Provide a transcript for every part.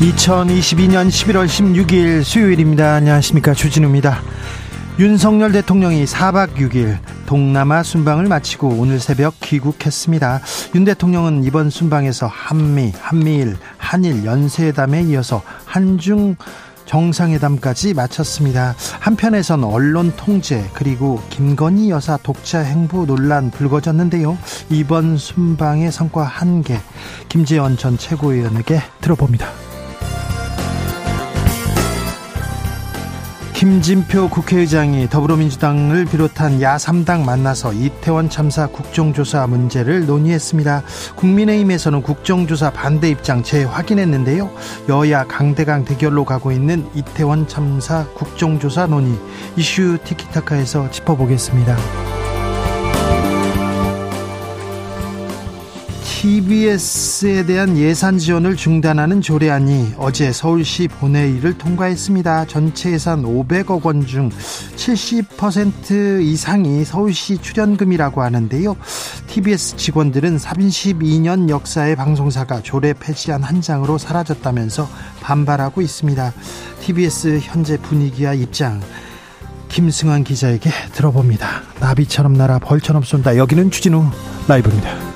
2022년 11월 16일 수요일입니다. 안녕하십니까. 주진우입니다. 윤석열 대통령이 4박 6일 동남아 순방을 마치고 오늘 새벽 귀국했습니다. 윤 대통령은 이번 순방에서 한미, 한미일, 한일 연쇄회담에 이어서 한중 정상회담까지 마쳤습니다. 한편에선 언론 통제 그리고 김건희 여사 독자 행보 논란 불거졌는데요. 이번 순방의 성과 한개 김재원 전 최고위원에게 들어봅니다. 김진표 국회의장이 더불어민주당을 비롯한 야3당 만나서 이태원 참사 국정조사 문제를 논의했습니다. 국민의힘에서는 국정조사 반대 입장 재확인했는데요. 여야 강대강 대결로 가고 있는 이태원 참사 국정조사 논의 이슈 티키타카에서 짚어보겠습니다. TBS에 대한 예산 지원을 중단하는 조례안이 어제 서울시 본회의를 통과했습니다. 전체 예산 500억 원 중 70% 이상이 서울시 출연금이라고 하는데요. TBS 직원들은 32년 역사의 방송사가 조례 폐지안 한 장으로 사라졌다면서 반발하고 있습니다. TBS 현재 분위기와 입장 김승환 기자에게 들어봅니다. 나비처럼 날아 벌처럼 쏜다. 여기는 추진우 라이브입니다.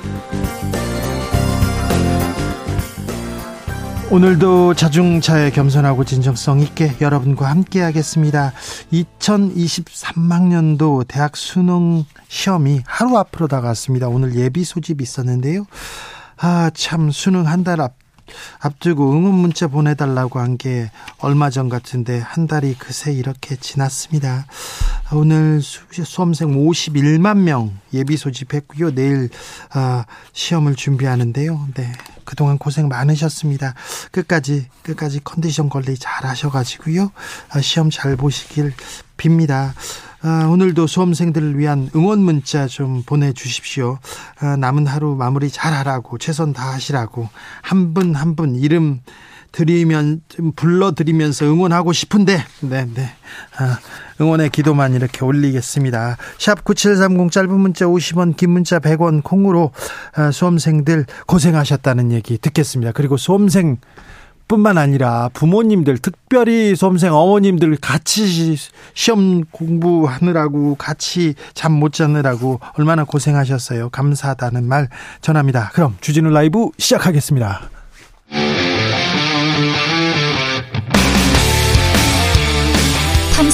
오늘도 자중차에 겸손하고 진정성 있게 여러분과 함께 하겠습니다. 2023학년도 대학 수능 시험이 하루 앞으로 다가왔습니다. 오늘 예비 소집이 있었는데요. 아, 참, 수능 한 달 앞, 앞두고 응원 문자 보내달라고 한 게 얼마 전 같은데 한 달이 그새 이렇게 지났습니다. 오늘 수험생 51만 명 예비 소집했고요. 내일 아, 시험을 준비하는데요. 네. 그동안 고생 많으셨습니다. 끝까지 끝까지 컨디션 관리 잘 하셔가지고요. 아, 시험 잘 보시길 빕니다. 아, 오늘도 수험생들을 위한 응원 문자 좀 보내주십시오. 아, 남은 하루 마무리 잘 하라고 최선 다하시라고 한 분 한 분 이름 드리면 불러드리면서 응원하고 싶은데 네 네. 아, 응원의 기도만 이렇게 올리겠습니다. 샵 9730 짧은 문자 50원 긴 문자 100원 콩으로 아, 수험생들 고생하셨다는 얘기 듣겠습니다. 그리고 수험생 뿐만 아니라 부모님들 특별히 수험생 어머님들 같이 시험 공부하느라고 같이 잠 못 자느라고 얼마나 고생하셨어요. 감사하다는 말 전합니다. 그럼 주진우 라이브 시작하겠습니다.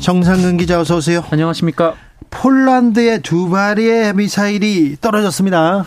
정상근 기자 어서 오세요. 안녕하십니까. 폴란드의 두 발의 미사일이 떨어졌습니다.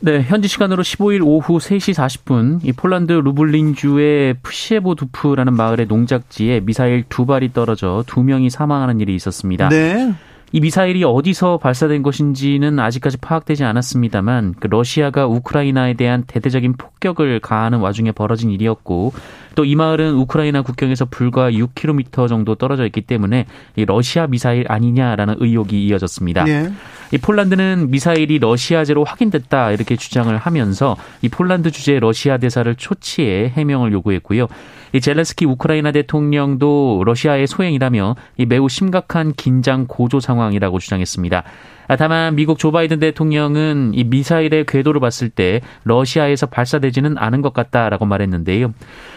네, 현지 시간으로 15일 오후 3시 40분 이 폴란드 루블린주의 푸시에보두프라는 마을의 농작지에 미사일 두 발이 떨어져 두 명이 사망하는 일이 있었습니다. 네. 이 미사일이 어디서 발사된 것인지는 아직까지 파악되지 않았습니다만 그 러시아가 우크라이나에 대한 대대적인 폭격을 가하는 와중에 벌어진 일이었고 또 이 마을은 우크라이나 국경에서 불과 6km 정도 떨어져 있기 때문에 이 러시아 미사일 아니냐라는 의혹이 이어졌습니다. 네. 이 폴란드는 미사일이 러시아제로 확인됐다 이렇게 주장을 하면서 이 폴란드 주재 러시아 대사를 초치해 해명을 요구했고요. 이 젤렌스키 우크라이나 대통령도 러시아의 소행이라며 이 매우 심각한 긴장 고조 상황이라고 주장했습니다. 아, 다만 미국 조 바이든 대통령은 이 미사일의 궤도를 봤을 때 러시아에서 발사되지는 않은 것 같다라고 말했는데요.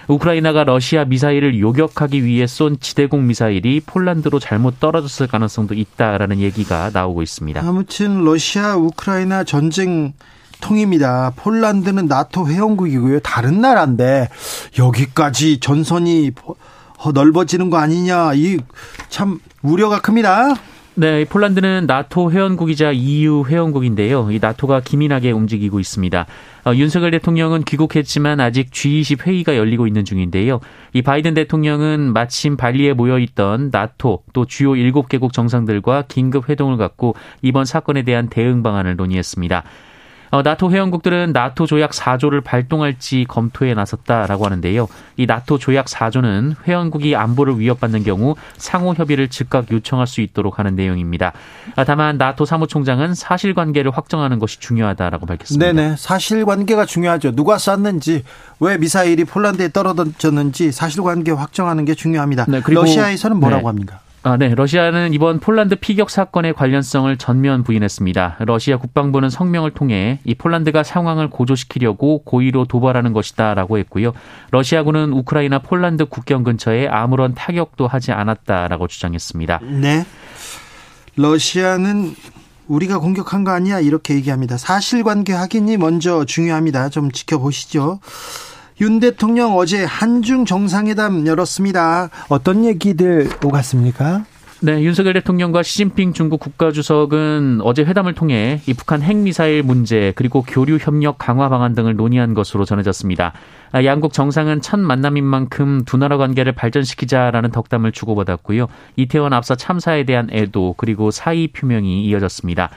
우크라이나가 러시아 미사일을 요격하기 위해 쏜 지대공 미사일이 폴란드로 잘못 떨어졌을 가능성도 있다라는 얘기가 나오고 있습니다. 아무튼 러시아 우크라이나 전쟁 통입니다. 폴란드는 나토 회원국이고요. 다른 나라인데 여기까지 전선이 넓어지는 거 아니냐. 이 참 우려가 큽니다. 네, 폴란드는 나토 회원국이자 EU 회원국인데요. 이 나토가 기민하게 움직이고 있습니다. 어, 윤석열 대통령은 귀국했지만 아직 G20 회의가 열리고 있는 중인데요. 이 바이든 대통령은 마침 발리에 모여 있던 나토 또 주요 7개국 정상들과 긴급 회동을 갖고 이번 사건에 대한 대응 방안을 논의했습니다. 어, 나토 회원국들은 나토 조약 4조를 발동할지 검토에 나섰다라고 하는데요. 이 나토 조약 4조는 회원국이 안보를 위협받는 경우 상호 협의를 즉각 요청할 수 있도록 하는 내용입니다. 아, 다만 나토 사무총장은 사실관계를 확정하는 것이 중요하다라고 밝혔습니다. 네네 사실관계가 중요하죠. 누가 쐈는지 왜 미사일이 폴란드에 떨어졌는지 사실관계 확정하는 게 중요합니다. 네, 러시아에서는 뭐라고 네. 합니까? 아, 네. 러시아는 이번 폴란드 피격 사건의 관련성을 전면 부인했습니다. 러시아 국방부는 성명을 통해 이 폴란드가 상황을 고조시키려고 고의로 도발하는 것이다라고 했고요. 러시아군은 우크라이나 폴란드 국경 근처에 아무런 타격도 하지 않았다라고 주장했습니다. 네. 러시아는 우리가 공격한 거 아니야 이렇게 얘기합니다. 사실관계 확인이 먼저 중요합니다. 좀 지켜보시죠. 윤 대통령 어제 한중 정상회담 열었습니다. 어떤 얘기들 오갔습니까? 네, 윤석열 대통령과 시진핑 중국 국가주석은 어제 회담을 통해 이 북한 핵미사일 문제 그리고 교류 협력 강화 방안 등을 논의한 것으로 전해졌습니다. 아, 양국 정상은 첫 만남인 만큼 두 나라 관계를 발전시키자라는 덕담을 주고받았고요. 이태원 앞서 참사에 대한 애도 그리고 사의 표명이 이어졌습니다.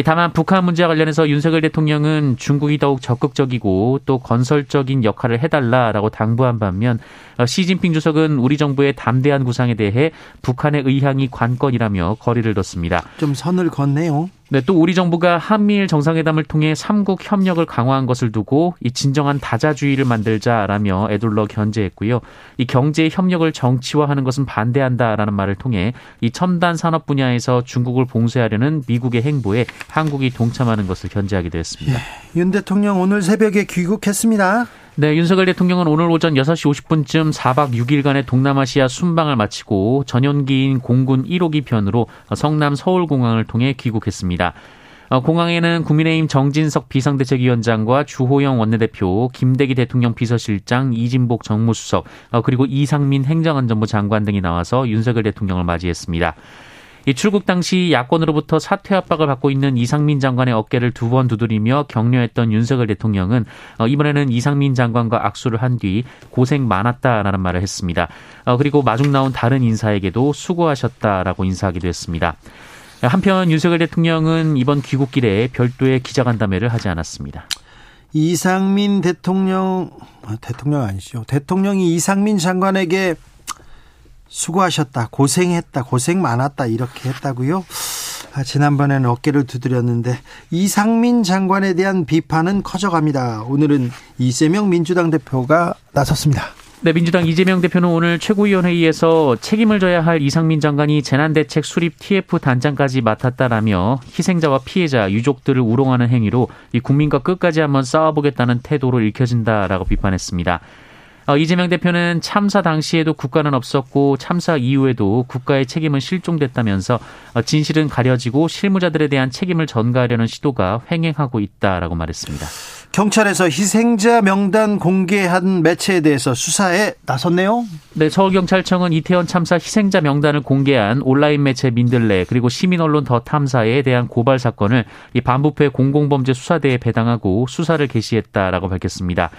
다만 북한 문제와 관련해서 윤석열 대통령은 중국이 더욱 적극적이고 또 건설적인 역할을 해달라라고 당부한 반면 어, 시진핑 주석은 우리 정부의 담대한 구상에 대해 북한의 의향이 관건이라며 거리를 뒀습니다. 좀 선을 걷네요. 네, 또 우리 정부가 한미일 정상회담을 통해 삼국 협력을 강화한 것을 두고 이 진정한 다자주의를 만들자라며 애둘러 견제했고요. 이 경제 협력을 정치화하는 것은 반대한다라는 말을 통해 이 첨단 산업 분야에서 중국을 봉쇄하려는 미국의 행보에 한국이 동참하는 것을 견제하기도 했습니다. 예, 윤 대통령 오늘 새벽에 귀국했습니다. 네, 윤석열 대통령은 오늘 오전 6시 50분쯤 4박 6일간의 동남아시아 순방을 마치고 전용기인 공군 1호기 편으로 성남 서울공항을 통해 귀국했습니다. 어, 공항에는 국민의힘 정진석 비상대책위원장과 주호영 원내대표, 김대기 대통령 비서실장, 이진복 정무수석, 어, 그리고 이상민 행정안전부 장관 등이 나와서 윤석열 대통령을 맞이했습니다. 이 출국 당시 야권으로부터 사퇴 압박을 받고 있는 이상민 장관의 어깨를 두 번 두드리며 격려했던 윤석열 대통령은 어, 이번에는 이상민 장관과 악수를 한 뒤 고생 많았다라는 말을 했습니다. 어, 그리고 마중 나온 다른 인사에게도 수고하셨다라고 인사하기도 했습니다. 한편 윤석열 대통령은 이번 귀국 길에 별도의 기자간담회를 하지 않았습니다. 이상민 대통령 아, 대통령 아니죠. 대통령이 이상민 장관에게 수고하셨다, 고생했다, 고생 많았다 이렇게 했다고요. 아, 지난번에는 어깨를 두드렸는데 이상민 장관에 대한 비판은 커져갑니다. 오늘은 이재명 민주당 대표가 나섰습니다. 네, 민주당 이재명 대표는 오늘 최고위원회의에서 책임을 져야 할 이상민 장관이 재난대책 수립 TF 단장까지 맡았다라며 희생자와 피해자, 유족들을 우롱하는 행위로 이 국민과 끝까지 한번 싸워보겠다는 태도로 읽혀진다라고 비판했습니다. 어, 이재명 대표는 참사 당시에도 국가는 없었고 참사 이후에도 국가의 책임은 실종됐다면서 어, 진실은 가려지고 실무자들에 대한 책임을 전가하려는 시도가 횡행하고 있다라고 말했습니다. 경찰에서 희생자 명단 공개한 매체에 대해서 수사에 나섰네요. 네, 서울경찰청은 이태원 참사 희생자 명단을 공개한 온라인 매체 민들레 그리고 시민 언론 더 탐사에 대한 고발 사건을 이 반부패 공공범죄 수사대에 배당하고 수사를 개시했다라고 밝혔습니다.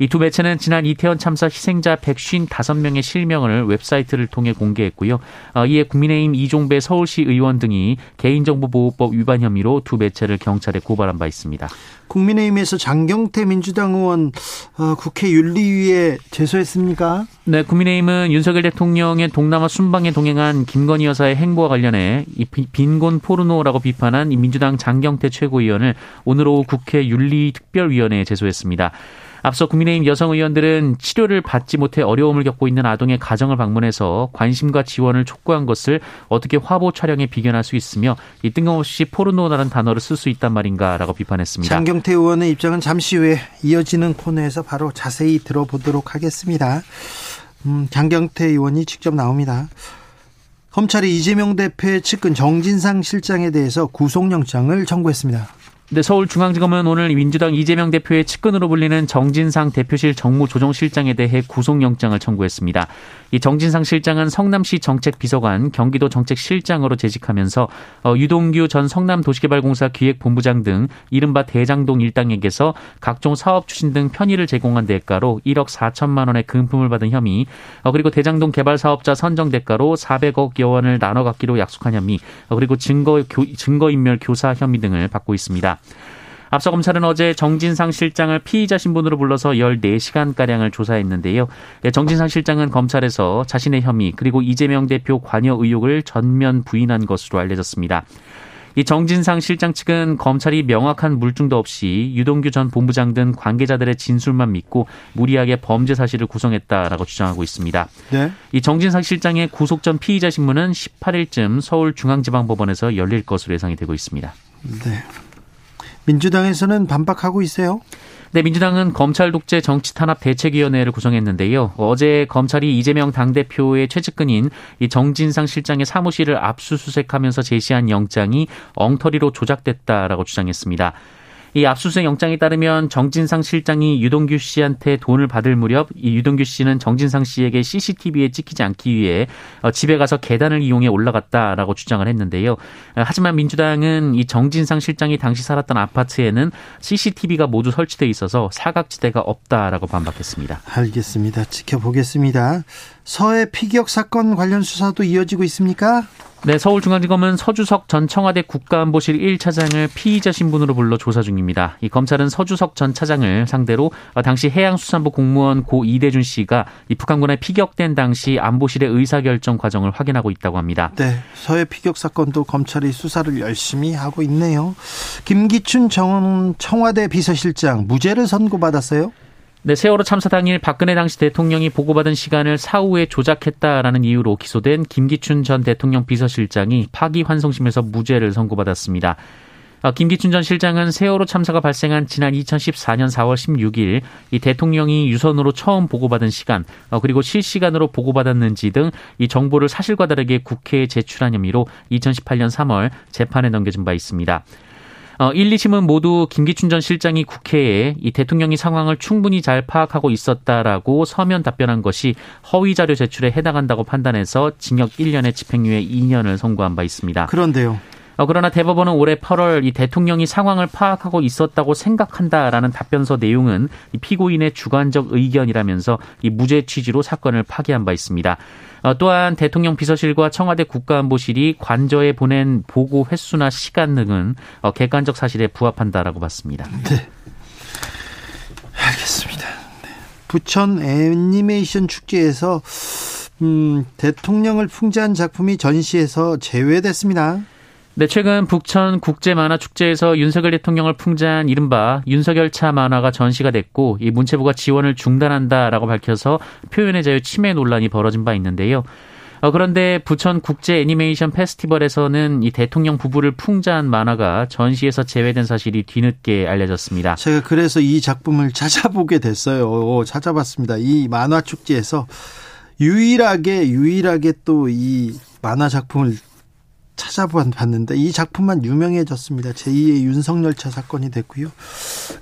이 두 매체는 지난 이태원 참사 희생자 155명의 실명을 웹사이트를 통해 공개했고요. 어, 이에 국민의힘 이종배 서울시 의원 등이 개인정보보호법 위반 혐의로 두 매체를 경찰에 고발한 바 있습니다. 국민의힘에서 장경태 민주당 의원 어, 국회 윤리위에 제소했습니까? 네, 국민의힘은 윤석열 대통령의 동남아 순방에 동행한 김건희 여사의 행보와 관련해 이 빈곤 포르노라고 비판한 민주당 장경태 최고위원을 오늘 오후 국회 윤리특별위원회에 제소했습니다. 앞서 국민의힘 여성 의원들은 치료를 받지 못해 어려움을 겪고 있는 아동의 가정을 방문해서 관심과 지원을 촉구한 것을 어떻게 화보 촬영에 비견할 수 있으며 이 뜬금없이 포르노라는 단어를 쓸 수 있단 말인가라고 비판했습니다. 장경태 의원의 입장은 잠시 후에 이어지는 코너에서 바로 자세히 들어보도록 하겠습니다. 음, 장경태 의원이 직접 나옵니다. 검찰이 이재명 대표의 측근 정진상 실장에 대해서 구속영장을 청구했습니다. 네, 서울중앙지검은 오늘 민주당 이재명 대표의 측근으로 불리는 정진상 대표실 정무조정실장에 대해 구속영장을 청구했습니다. 이 정진상 실장은 성남시 정책비서관, 경기도 정책실장으로 재직하면서 어, 유동규 전 성남도시개발공사 기획본부장 등 이른바 대장동 일당에게서 각종 사업 추진 등 편의를 제공한 대가로 1억 4천만 원의 금품을 받은 혐의, 어, 그리고 대장동 개발 사업자 선정 대가로 400억여 원을 나눠 갖기로 약속한 혐의, 어, 그리고 증거 증거인멸 교사 혐의 등을 받고 있습니다. 앞서 검찰은 어제 정진상 실장을 피의자 신분으로 불러서 14시간가량을 조사했는데요. 예, 정진상 실장은 검찰에서 자신의 혐의 그리고 이재명 대표 관여 의혹을 전면 부인한 것으로 알려졌습니다. 이 정진상 실장 측은 검찰이 명확한 물증도 없이 유동규 전 본부장 등 관계자들의 진술만 믿고 무리하게 범죄 사실을 구성했다라고 주장하고 있습니다. 네. 이 정진상 실장의 구속 전 피의자 신문은 18일쯤 서울중앙지방법원에서 열릴 것으로 예상이 되고 있습니다. 네. 민주당에서는 반박하고 있어요. 네, 민주당은 검찰 독재 정치 탄압 대책위원회를 구성했는데요. 어제 검찰이 이재명 당대표의 최측근인 이 정진상 실장의 사무실을 압수수색하면서 제시한 영장이 엉터리로 조작됐다라고 주장했습니다. 이 압수수색 영장에 따르면 정진상 실장이 유동규 씨한테 돈을 받을 무렵 이 유동규 씨는 정진상 씨에게 CCTV에 찍히지 않기 위해 어, 집에 가서 계단을 이용해 올라갔다라고 주장을 했는데요. 어, 하지만 민주당은 이 정진상 실장이 당시 살았던 아파트에는 CCTV가 모두 설치돼 있어서 사각지대가 없다라고 반박했습니다. 알겠습니다. 지켜보겠습니다. 서해 피격 사건 관련 수사도 이어지고 있습니까? 네, 서울중앙지검은 서주석 전 청와대 국가안보실 1차장을 피의자 신분으로 불러 조사 중입니다. 이 검찰은 서주석 전 차장을 상대로 당시 해양수산부 공무원 고 이대준 씨가 이 북한군에 피격된 당시 안보실의 의사결정 과정을 확인하고 있다고 합니다. 네, 서해 피격 사건도 검찰이 수사를 열심히 하고 있네요. 김기춘 전 청와대 비서실장 무죄를 선고받았어요? 네, 세월호 참사 당일 박근혜 당시 대통령이 보고받은 시간을 사후에 조작했다라는 이유로 기소된 김기춘 전 대통령 비서실장이 파기환송심에서 무죄를 선고받았습니다. 아, 김기춘 전 실장은 세월호 참사가 발생한 지난 2014년 4월 16일 이 대통령이 유선으로 처음 보고받은 시간 어, 그리고 실시간으로 보고받았는지 등 이 정보를 사실과 다르게 국회에 제출한 혐의로 2018년 3월 재판에 넘겨진 바 있습니다. 어, 1, 2심은 모두 김기춘 전 실장이 국회에 이 대통령이 상황을 충분히 잘 파악하고 있었다라고 서면 답변한 것이 허위 자료 제출에 해당한다고 판단해서 징역 1년에 집행유예 2년을 선고한 바 있습니다. 그런데요. 어, 그러나 대법원은 올해 8월 이 대통령이 상황을 파악하고 있었다고 생각한다라는 답변서 내용은 이 피고인의 주관적 의견이라면서 이 무죄 취지로 사건을 파기한 바 있습니다. 어, 또한 대통령 비서실과 청와대 국가안보실이 관저에 보낸 보고 횟수나 시간 등은 어, 객관적 사실에 부합한다라고 봤습니다. 네. 알겠습니다. 네. 부천 애니메이션 축제에서 음, 대통령을 풍자한 작품이 전시에서 제외됐습니다. 네, 최근 북천 국제 만화 축제에서 윤석열 대통령을 풍자한 이른바 윤석열차 만화가 전시가 됐고 이 문체부가 지원을 중단한다라고 밝혀서 표현의 자유 침해 논란이 벌어진 바 있는데요. 어, 그런데 부천 국제 애니메이션 페스티벌에서는 이 대통령 부부를 풍자한 만화가 전시에서 제외된 사실이 뒤늦게 알려졌습니다. 제가 그래서 이 작품을 찾아보게 됐어요. 찾아봤습니다. 이 만화 축제에서 유일하게 유일하게 또 이 만화 작품을 찾아봤는데 이 작품만 유명해졌습니다. 제2의 윤석열차 사건이 됐고요.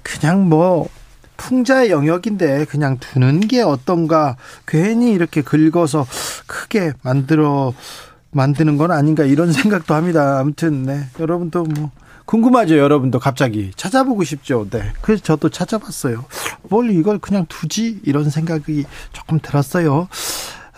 그냥 뭐 풍자의 영역인데 그냥 두는 게 어떤가 괜히 이렇게 긁어서 크게 만들어 만드는 건 아닌가 이런 생각도 합니다. 아무튼 네 여러분도 뭐 궁금하죠 여러분도 갑자기 찾아보고 싶죠. 네 그래서 저도 찾아봤어요. 뭘 이걸 그냥 두지 이런 생각이 조금 들었어요.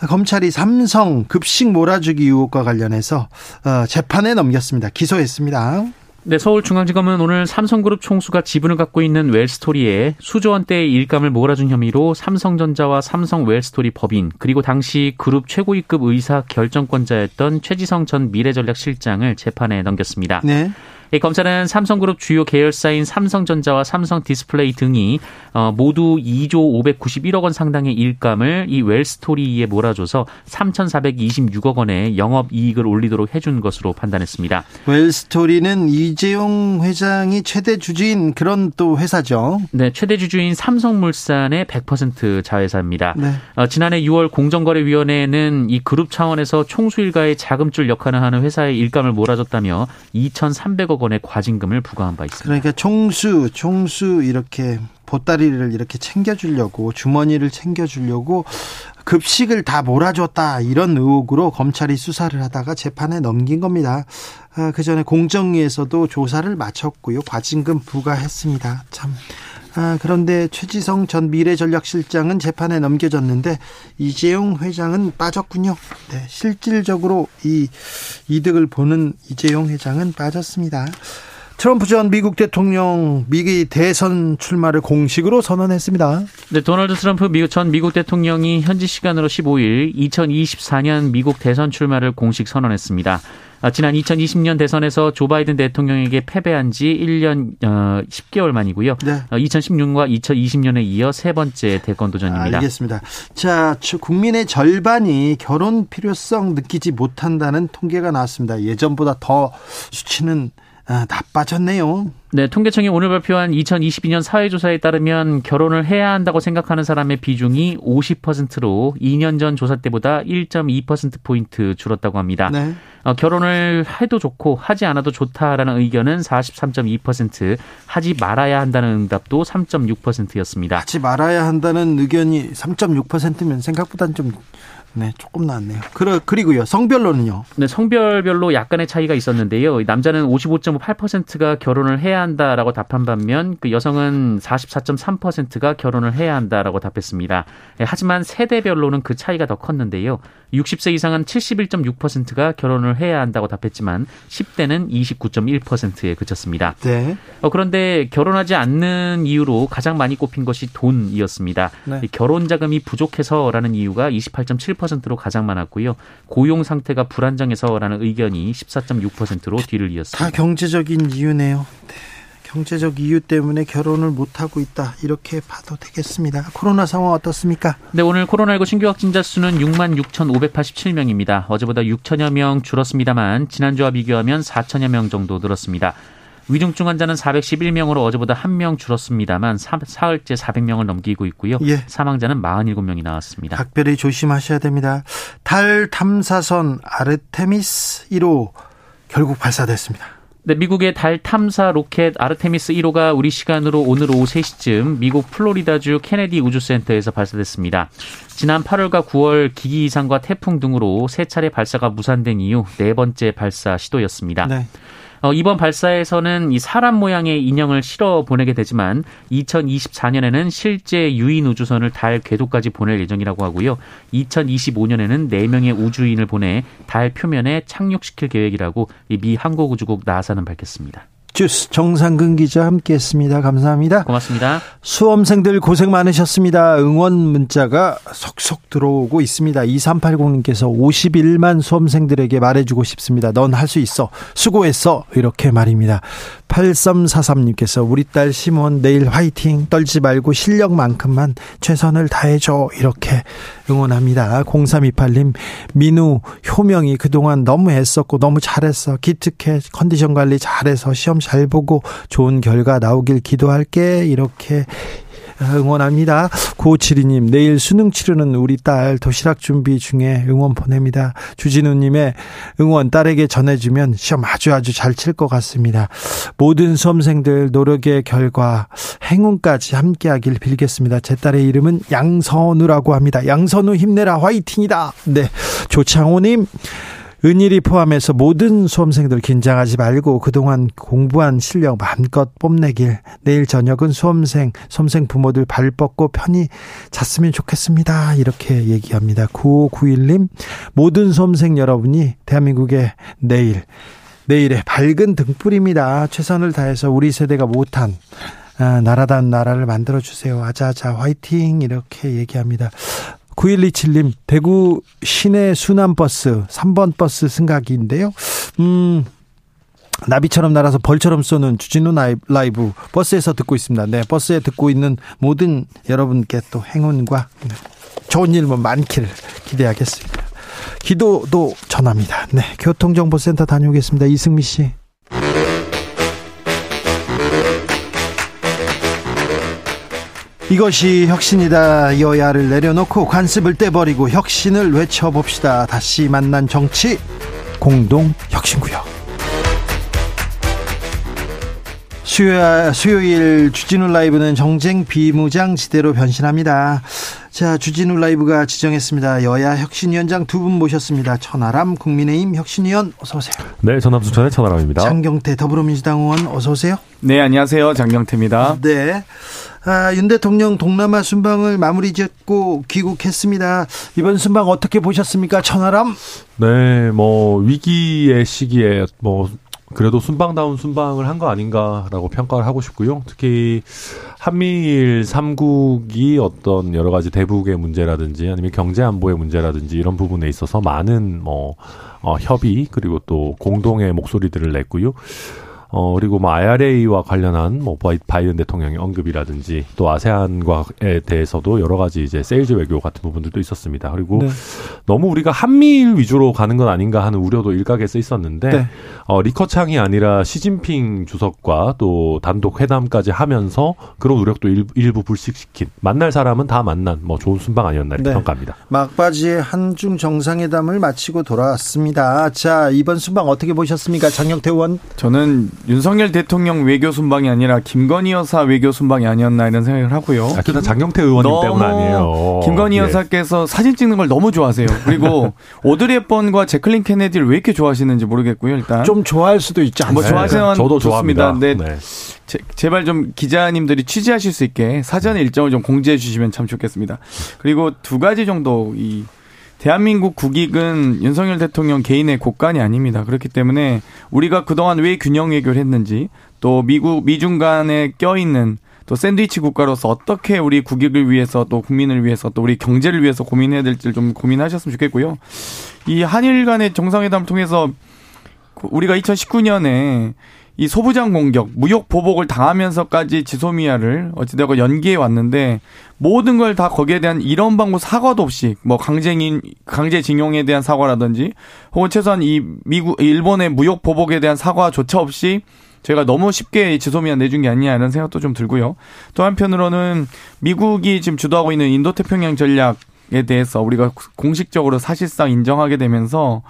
검찰이 삼성 급식 몰아주기 의혹과 관련해서 어, 재판에 넘겼습니다. 기소했습니다. 네, 서울중앙지검은 오늘 삼성그룹 총수가 지분을 갖고 있는 웰스토리에 수조 원대의 일감을 몰아준 혐의로 삼성전자와 삼성 웰스토리 법인 그리고 당시 그룹 최고위급 의사 결정권자였던 최지성 전 미래전략실장을 재판에 넘겼습니다. 네. 검찰은 삼성그룹 주요 계열사인 삼성전자와 삼성디스플레이 등이 어, 모두 2조 591억 원 상당의 일감을 이 웰스토리에 몰아줘서 3,426억 원의 영업 이익을 올리도록 해준 것으로 판단했습니다. 웰스토리는 이재용 회장이 최대 주주인 그런 또 회사죠. 네, 최대 주주인 삼성물산의 100% 자회사입니다. 네. 어, 지난해 6월 공정거래위원회는 이 그룹 차원에서 총수 일가의 자금줄 역할을 하는 회사의 일감을 몰아줬다며 2,300억 원의 과징금을 부과한 바 있습니다. 그러니까 총수, 총수 이렇게 보따리를 이렇게 챙겨주려고 주머니를 챙겨주려고 급식을 다 몰아줬다 이런 의혹으로 검찰이 수사를 하다가 재판에 넘긴 겁니다. 아, 그 전에 공정위에서도 조사를 마쳤고요. 과징금 부과했습니다. 참. 아, 그런데 최지성 전 미래전략실장은 재판에 넘겨졌는데 이재용 회장은 빠졌군요. 네, 실질적으로 이 이득을 보는 이재용 회장은 빠졌습니다. 트럼프 전 미국 대통령 미기 대선 출마를 공식으로 선언했습니다. 네, 도널드 트럼프 전 미국 대통령이 현지 시간으로 15일 2024년 미국 대선 출마를 공식 선언했습니다. 아, 지난 2020년 대선에서 조 바이든 대통령에게 패배한 지 1년 어, 10개월 만이고요. 네. 2016년과 어, 2020년에 이어 세 번째 대권 도전입니다. 알겠습니다. 자, 국민의 절반이 결혼 필요성 느끼지 못한다는 통계가 나왔습니다. 예전보다 더 수치는 아, 나빠졌네요. 네, 통계청이 오늘 발표한 2022년 사회조사에 따르면 결혼을 해야 한다고 생각하는 사람의 비중이 50%로 2년 전 조사 때보다 1.2%포인트 줄었다고 합니다. 네. 어, 결혼을 해도 좋고 하지 않아도 좋다라는 의견은 43.2%, 하지 말아야 한다는 응답도 3.6%였습니다. 하지 말아야 한다는 의견이 3.6%면 생각보다는 좀 네, 조금 나왔네요. 그러, 그리고요, 성별로는요? 네, 성별별로 약간의 차이가 있었는데요. 남자는 55.8%가 결혼을 해야 한다라고 답한 반면 그 여성은 44.3%가 결혼을 해야 한다라고 답했습니다. 네, 하지만 세대별로는 그 차이가 더 컸는데요. 60세 이상은 71.6%가 결혼을 해야 한다고 답했지만 10대는 29.1%에 그쳤습니다. 네. 어, 그런데 결혼하지 않는 이유로 가장 많이 꼽힌 것이 돈이었습니다. 네. 결혼 자금이 부족해서라는 이유가 28.7%로 가장 많았고요. 고용 상태가 불안정해서라는 의견이 14.6%로 뒤를 이었습니다. 다 경제적인 이유네요. 네. 경제적 이유 때문에 결혼을 못하고 있다. 이렇게 봐도 되겠습니다. 코로나 상황 어떻습니까? 네, 오늘 코로나19 신규 확진자 수는 6만 6,587명입니다. 어제보다 6천여 명 줄었습니다만 지난주와 비교하면 4천여 명 정도 늘었습니다. 위중증 환자는 411명으로 어제보다 1명 줄었습니다만 사, 흘째 400명을 넘기고 있고요. 예. 사망자는 47명이 나왔습니다. 각별히 조심하셔야 됩니다. 달 탐사선 아르테미스 1호 결국 발사됐습니다. 네, 미국의 달 탐사 로켓 아르테미스 1호가 우리 시간으로 오늘 오후 3시쯤 미국 플로리다주 케네디 우주센터에서 발사됐습니다. 지난 8월과 9월 기기 이상과 태풍 등으로 세 차례 발사가 무산된 이후 네 번째 발사 시도였습니다. 네. 어, 이번 발사에서는 이 사람 모양의 인형을 실어 보내게 되지만 2024년에는 실제 유인 우주선을 달 궤도까지 보낼 예정이라고 하고요. 2025년에는 4명의 우주인을 보내 달 표면에 착륙시킬 계획이라고 미 항공우주국 나사는 밝혔습니다. 주스 정상근 기자 함께했습니다. 감사합니다. 고맙습니다. 수험생들 고생 많으셨습니다. 응원 문자가 속속 들어오고 있습니다. 2380님께서 51만 수험생들에게 말해주고 싶습니다. 넌 할 수 있어. 수고했어. 이렇게 말입니다. 8343님께서 우리 딸 시몬 내일 화이팅 떨지 말고 실력만큼만 최선을 다해줘. 이렇게 응원합니다. 0328님 민우 효명이 그동안 너무 애썼고 너무 잘했어. 기특해. 컨디션 관리 잘해서 시험 잘 보고 좋은 결과 나오길 기도할게. 이렇게 응원합니다. 9572님, 내일 수능 치르는 우리 딸 도시락 준비 중에 응원 보냅니다. 주진우님의 응원 딸에게 전해주면 시험 아주 아주 잘 칠 것 같습니다. 모든 수험생들 노력의 결과 행운까지 함께하길 빌겠습니다. 제 딸의 이름은 양선우라고 합니다. 양선우 힘내라 화이팅이다. 네. 조창호님, 은일이 포함해서 모든 수험생들 긴장하지 말고 그동안 공부한 실력 마음껏 뽐내길 내일 저녁은 수험생, 수험생 부모들 발 뻗고 편히 잤으면 좋겠습니다. 이렇게 얘기합니다. 9591님, 모든 수험생 여러분이 대한민국의 내일, 내일의 밝은 등불입니다. 최선을 다해서 우리 세대가 못한 아, 나라단 나라를 만들어 주세요. 아자아자 화이팅 이렇게 얘기합니다. 9127님, 대구 시내 순환버스 3번 버스 승각인데요. 음, 나비처럼 날아서 벌처럼 쏘는 주진우 라이브 버스에서 듣고 있습니다. 네, 버스에 듣고 있는 모든 여러분께 또 행운과 좋은 일만 많기를 기대하겠습니다. 기도도 전합니다. 네, 교통정보센터 다녀오겠습니다. 이승미 씨. 이것이 혁신이다. 여야를 내려놓고 관습을 떼버리고 혁신을 외쳐봅시다. 다시 만난 정치 공동 혁신구역. 수요, 수요일 주진우 라이브는 정쟁 비무장지대로 변신합니다. 자, 주진우 라이브가 지정했습니다. 여야 혁신위원장 두 분 모셨습니다. 천하람 국민의힘 혁신위원 어서 오세요. 네, 전남 순천의 천하람입니다. 장경태 더불어민주당 의원 어서 오세요. 네, 안녕하세요. 장경태입니다. 네. 아, 윤 대통령 동남아 순방을 마무리 짓고 귀국했습니다. 이번 순방 어떻게 보셨습니까? 천하람? 네, 뭐 위기의 시기에 뭐 그래도 순방다운 순방을 한 거 아닌가라고 평가를 하고 싶고요. 특히 한미일 삼국이 어떤 여러 가지 대북의 문제라든지 아니면 경제 안보의 문제라든지 이런 부분에 있어서 많은 뭐 어, 협의 그리고 또 공동의 목소리들을 냈고요. 어, 그리고 뭐 IRA와 관련한 뭐 바이든 대통령의 언급이라든지 또 아세안과에 대해서도 여러 가지 이제 세일즈 외교 같은 부분들도 있었습니다. 그리고 네. 너무 우리가 한미일 위주로 가는 건 아닌가 하는 우려도 일각에서 있었는데 네. 어, 리커창이 아니라 시진핑 주석과 또 단독 회담까지 하면서 그런 우려도 일, 부 불식시킨 만날 사람은 다 만난 뭐 좋은 순방 아니었나 이렇게 네. 평가합니다. 막바지에 한중 정상회담을 마치고 돌아왔습니다. 자 이번 순방 어떻게 보셨습니까, 장영태 의원? 저는 윤석열 대통령 외교 순방이 아니라 김건희 여사 외교 순방이 아니었나 이런 생각을 하고요. 아, 그다 장경태 의원님 때문 아니에요. 김건희 예. 여사께서 사진 찍는 걸 너무 좋아하세요. 그리고 오드리 헵번과 제클린 케네디를 왜 이렇게 좋아하시는지 모르겠고요. 일단 좀 좋아할 수도 있지 않나요? 뭐 좋아하시는 저도 좋습니다. 네. 네. 제, 발 좀 기자님들이 취재하실 수 있게 사전 일정을 좀 공지해 주시면 참 좋겠습니다. 그리고 두 가지 정도 이 대한민국 국익은 윤석열 대통령 개인의 곳간이 아닙니다. 그렇기 때문에 우리가 그동안 왜 균형 외교를 했는지 또 미국 미중 간에 껴있는 또 샌드위치 국가로서 어떻게 우리 국익을 위해서 또 국민을 위해서 또 우리 경제를 위해서 고민해야 될지 좀 고민하셨으면 좋겠고요. 이 한일 간의 정상회담을 통해서 우리가 2019년에 이 소부장 공격, 무역 보복을 당하면서까지 지소미아를 어찌되고 연기해 왔는데 모든 걸 다 거기에 대한 이런 방법 사과도 없이 뭐 강쟁인 강제징용에 대한 사과라든지 혹은 최소한 이 미국 일본의 무역 보복에 대한 사과조차 없이 저희가 너무 쉽게 지소미아 내준 게 아니냐 이런 생각도 좀 들고요. 또 한편으로는 미국이 지금 주도하고 있는 인도 태평양 전략 에 대해서 우리가 공식적으로 사실상 인정하게 되면서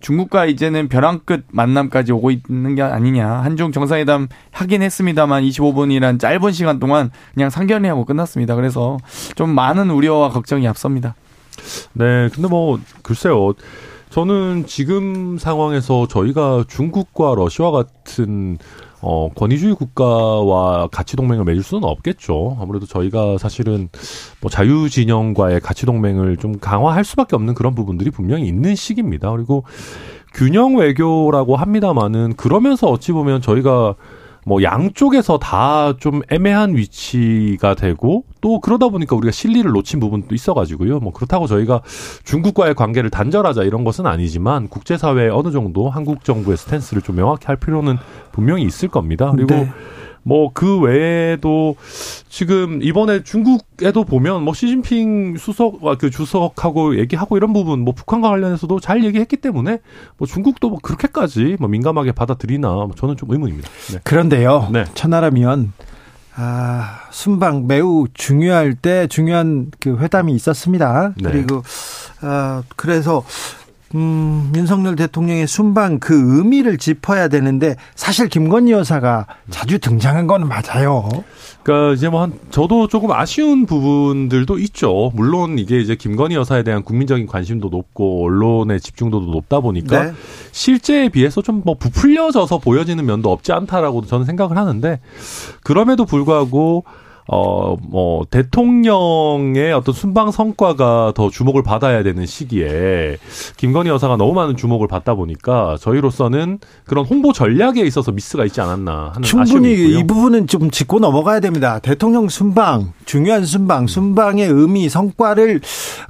중국과 이제는 벼랑 끝 만남까지 오고 있는 게 아니냐. 한중 정상회담 하긴 했습니다만 25분이란 짧은 시간 동안 그냥 상견례하고 끝났습니다. 그래서 좀 많은 우려와 걱정이 앞섭니다. 네, 근데 뭐 글쎄요. 저는 지금 상황에서 저희가 중국과 러시아 같은 어, 권위주의 국가와 가치 동맹을 맺을 수는 없겠죠. 아무래도 저희가 사실은 뭐 자유 진영과의 가치 동맹을 좀 강화할 수밖에 없는 그런 부분들이 분명히 있는 시기입니다. 그리고 균형 외교라고 합니다만은 그러면서 어찌 보면 저희가 뭐 양쪽에서 다 좀 애매한 위치가 되고 또 그러다 보니까 우리가 실리를 놓친 부분도 있어가지고요. 뭐 그렇다고 저희가 중국과의 관계를 단절하자 이런 것은 아니지만 국제사회에 어느 정도 한국 정부의 스탠스를 좀 명확히 할 필요는 분명히 있을 겁니다. 그리고 네. 뭐 그 외에도 지금 이번에 중국에도 보면 뭐 시진핑 수석 그 주석하고 얘기하고 이런 부분 뭐 북한과 관련해서도 잘 얘기했기 때문에 뭐 중국도 뭐 그렇게까지 뭐 민감하게 받아들이나 뭐 저는 좀 의문입니다. 네. 그런데요. 네. 천하라면 아, 순방 매우 중요할 때 중요한 그 회담이 있었습니다. 네. 그리고 아, 그래서 음, 윤석열 대통령의 순방 그 의미를 짚어야 되는데 사실 김건희 여사가 자주 등장한 건 맞아요. 그러니까 이제 뭐 한 저도 조금 아쉬운 부분들도 있죠. 물론 이게 이제 김건희 여사에 대한 국민적인 관심도 높고 언론의 집중도도 높다 보니까 네. 실제에 비해서 좀 뭐 부풀려져서 보여지는 면도 없지 않다라고 저는 생각을 하는데 그럼에도 불구하고 어, 뭐, 대통령의 어떤 순방 성과가 더 주목을 받아야 되는 시기에 김건희 여사가 너무 많은 주목을 받다 보니까 저희로서는 그런 홍보 전략에 있어서 미스가 있지 않았나 하는 충분히 이 부분은 좀 짚고 넘어가야 됩니다. 대통령 순방, 중요한 순방, 순방의 의미, 성과를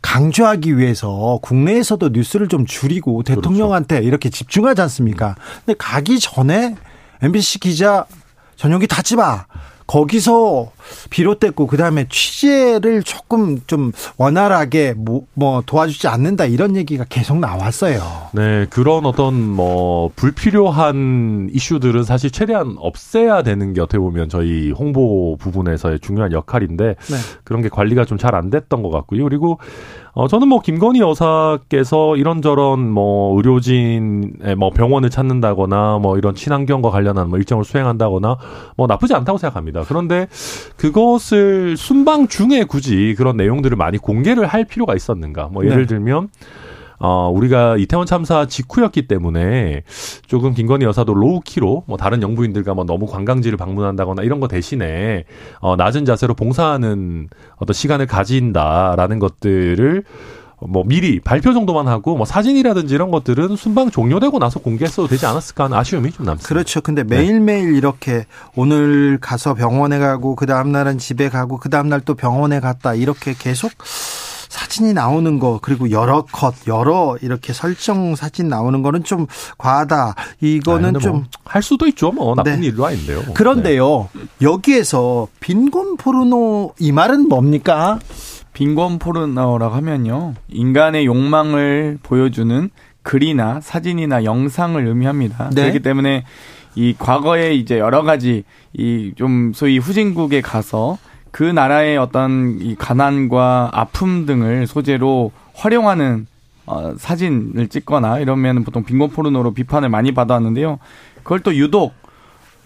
강조하기 위해서 국내에서도 뉴스를 좀 줄이고 그렇죠. 대통령한테 그렇죠. 이렇게 집중하지 않습니까? 근데 가기 전에 MBC 기자 전용기 닫지 마. 거기서 비롯됐고 그다음에 취재를 조금 좀 원활하게 뭐, 뭐 도와주지 않는다 이런 얘기가 계속 나왔어요. 네, 그런 어떤 뭐 불필요한 이슈들은 사실 최대한 없애야 되는 게 어떻게 보면 저희 홍보 부분에서의 중요한 역할인데 네. 그런 게 관리가 좀 잘 안 됐던 것 같고요. 그리고 어, 저는 뭐 김건희 여사께서 이런저런 뭐 의료진의 뭐 병원을 찾는다거나 뭐 이런 친환경과 관련한 뭐 일정을 수행한다거나 뭐 나쁘지 않다고 생각합니다. 그런데 그것을 순방 중에 굳이 그런 내용들을 많이 공개를 할 필요가 있었는가? 뭐 예를 네. 들면 어, 우리가 이태원 참사 직후였기 때문에 조금 김건희 여사도 로우키로 뭐 다른 영부인들과 뭐 너무 관광지를 방문한다거나 이런 거 대신에 어, 낮은 자세로 봉사하는 어떤 시간을 가진다라는 것들을 뭐 미리 발표 정도만 하고 뭐 사진이라든지 이런 것들은 순방 종료되고 나서 공개했어도 되지 않았을까 하는 아쉬움이 좀 남습니다. 그렇죠. 근데 매일매일 네. 이렇게 오늘 가서 병원에 가고 그 다음 날은 집에 가고 그 다음 날 또 병원에 갔다 이렇게 계속 사진이 나오는 거 그리고 여러 컷 여러 이렇게 설정 사진 나오는 거는 좀 과하다. 이거는 뭐 좀할 뭐 수도 있죠. 뭐 나쁜 네. 일도 아닌데요. 그런데요. 네. 여기에서 빈곤 포르노 이 말은 뭡니까? 빈곤 포르노라고 하면요. 인간의 욕망을 보여주는 글이나 사진이나 영상을 의미합니다. 네. 그렇기 때문에 이 과거에 이제 여러 가지 이 좀 소위 후진국에 가서 그 나라의 어떤 이 가난과 아픔 등을 소재로 활용하는 어, 사진을 찍거나 이러면 보통 빈곤 포르노로 비판을 많이 받았는데요. 그걸 또 유독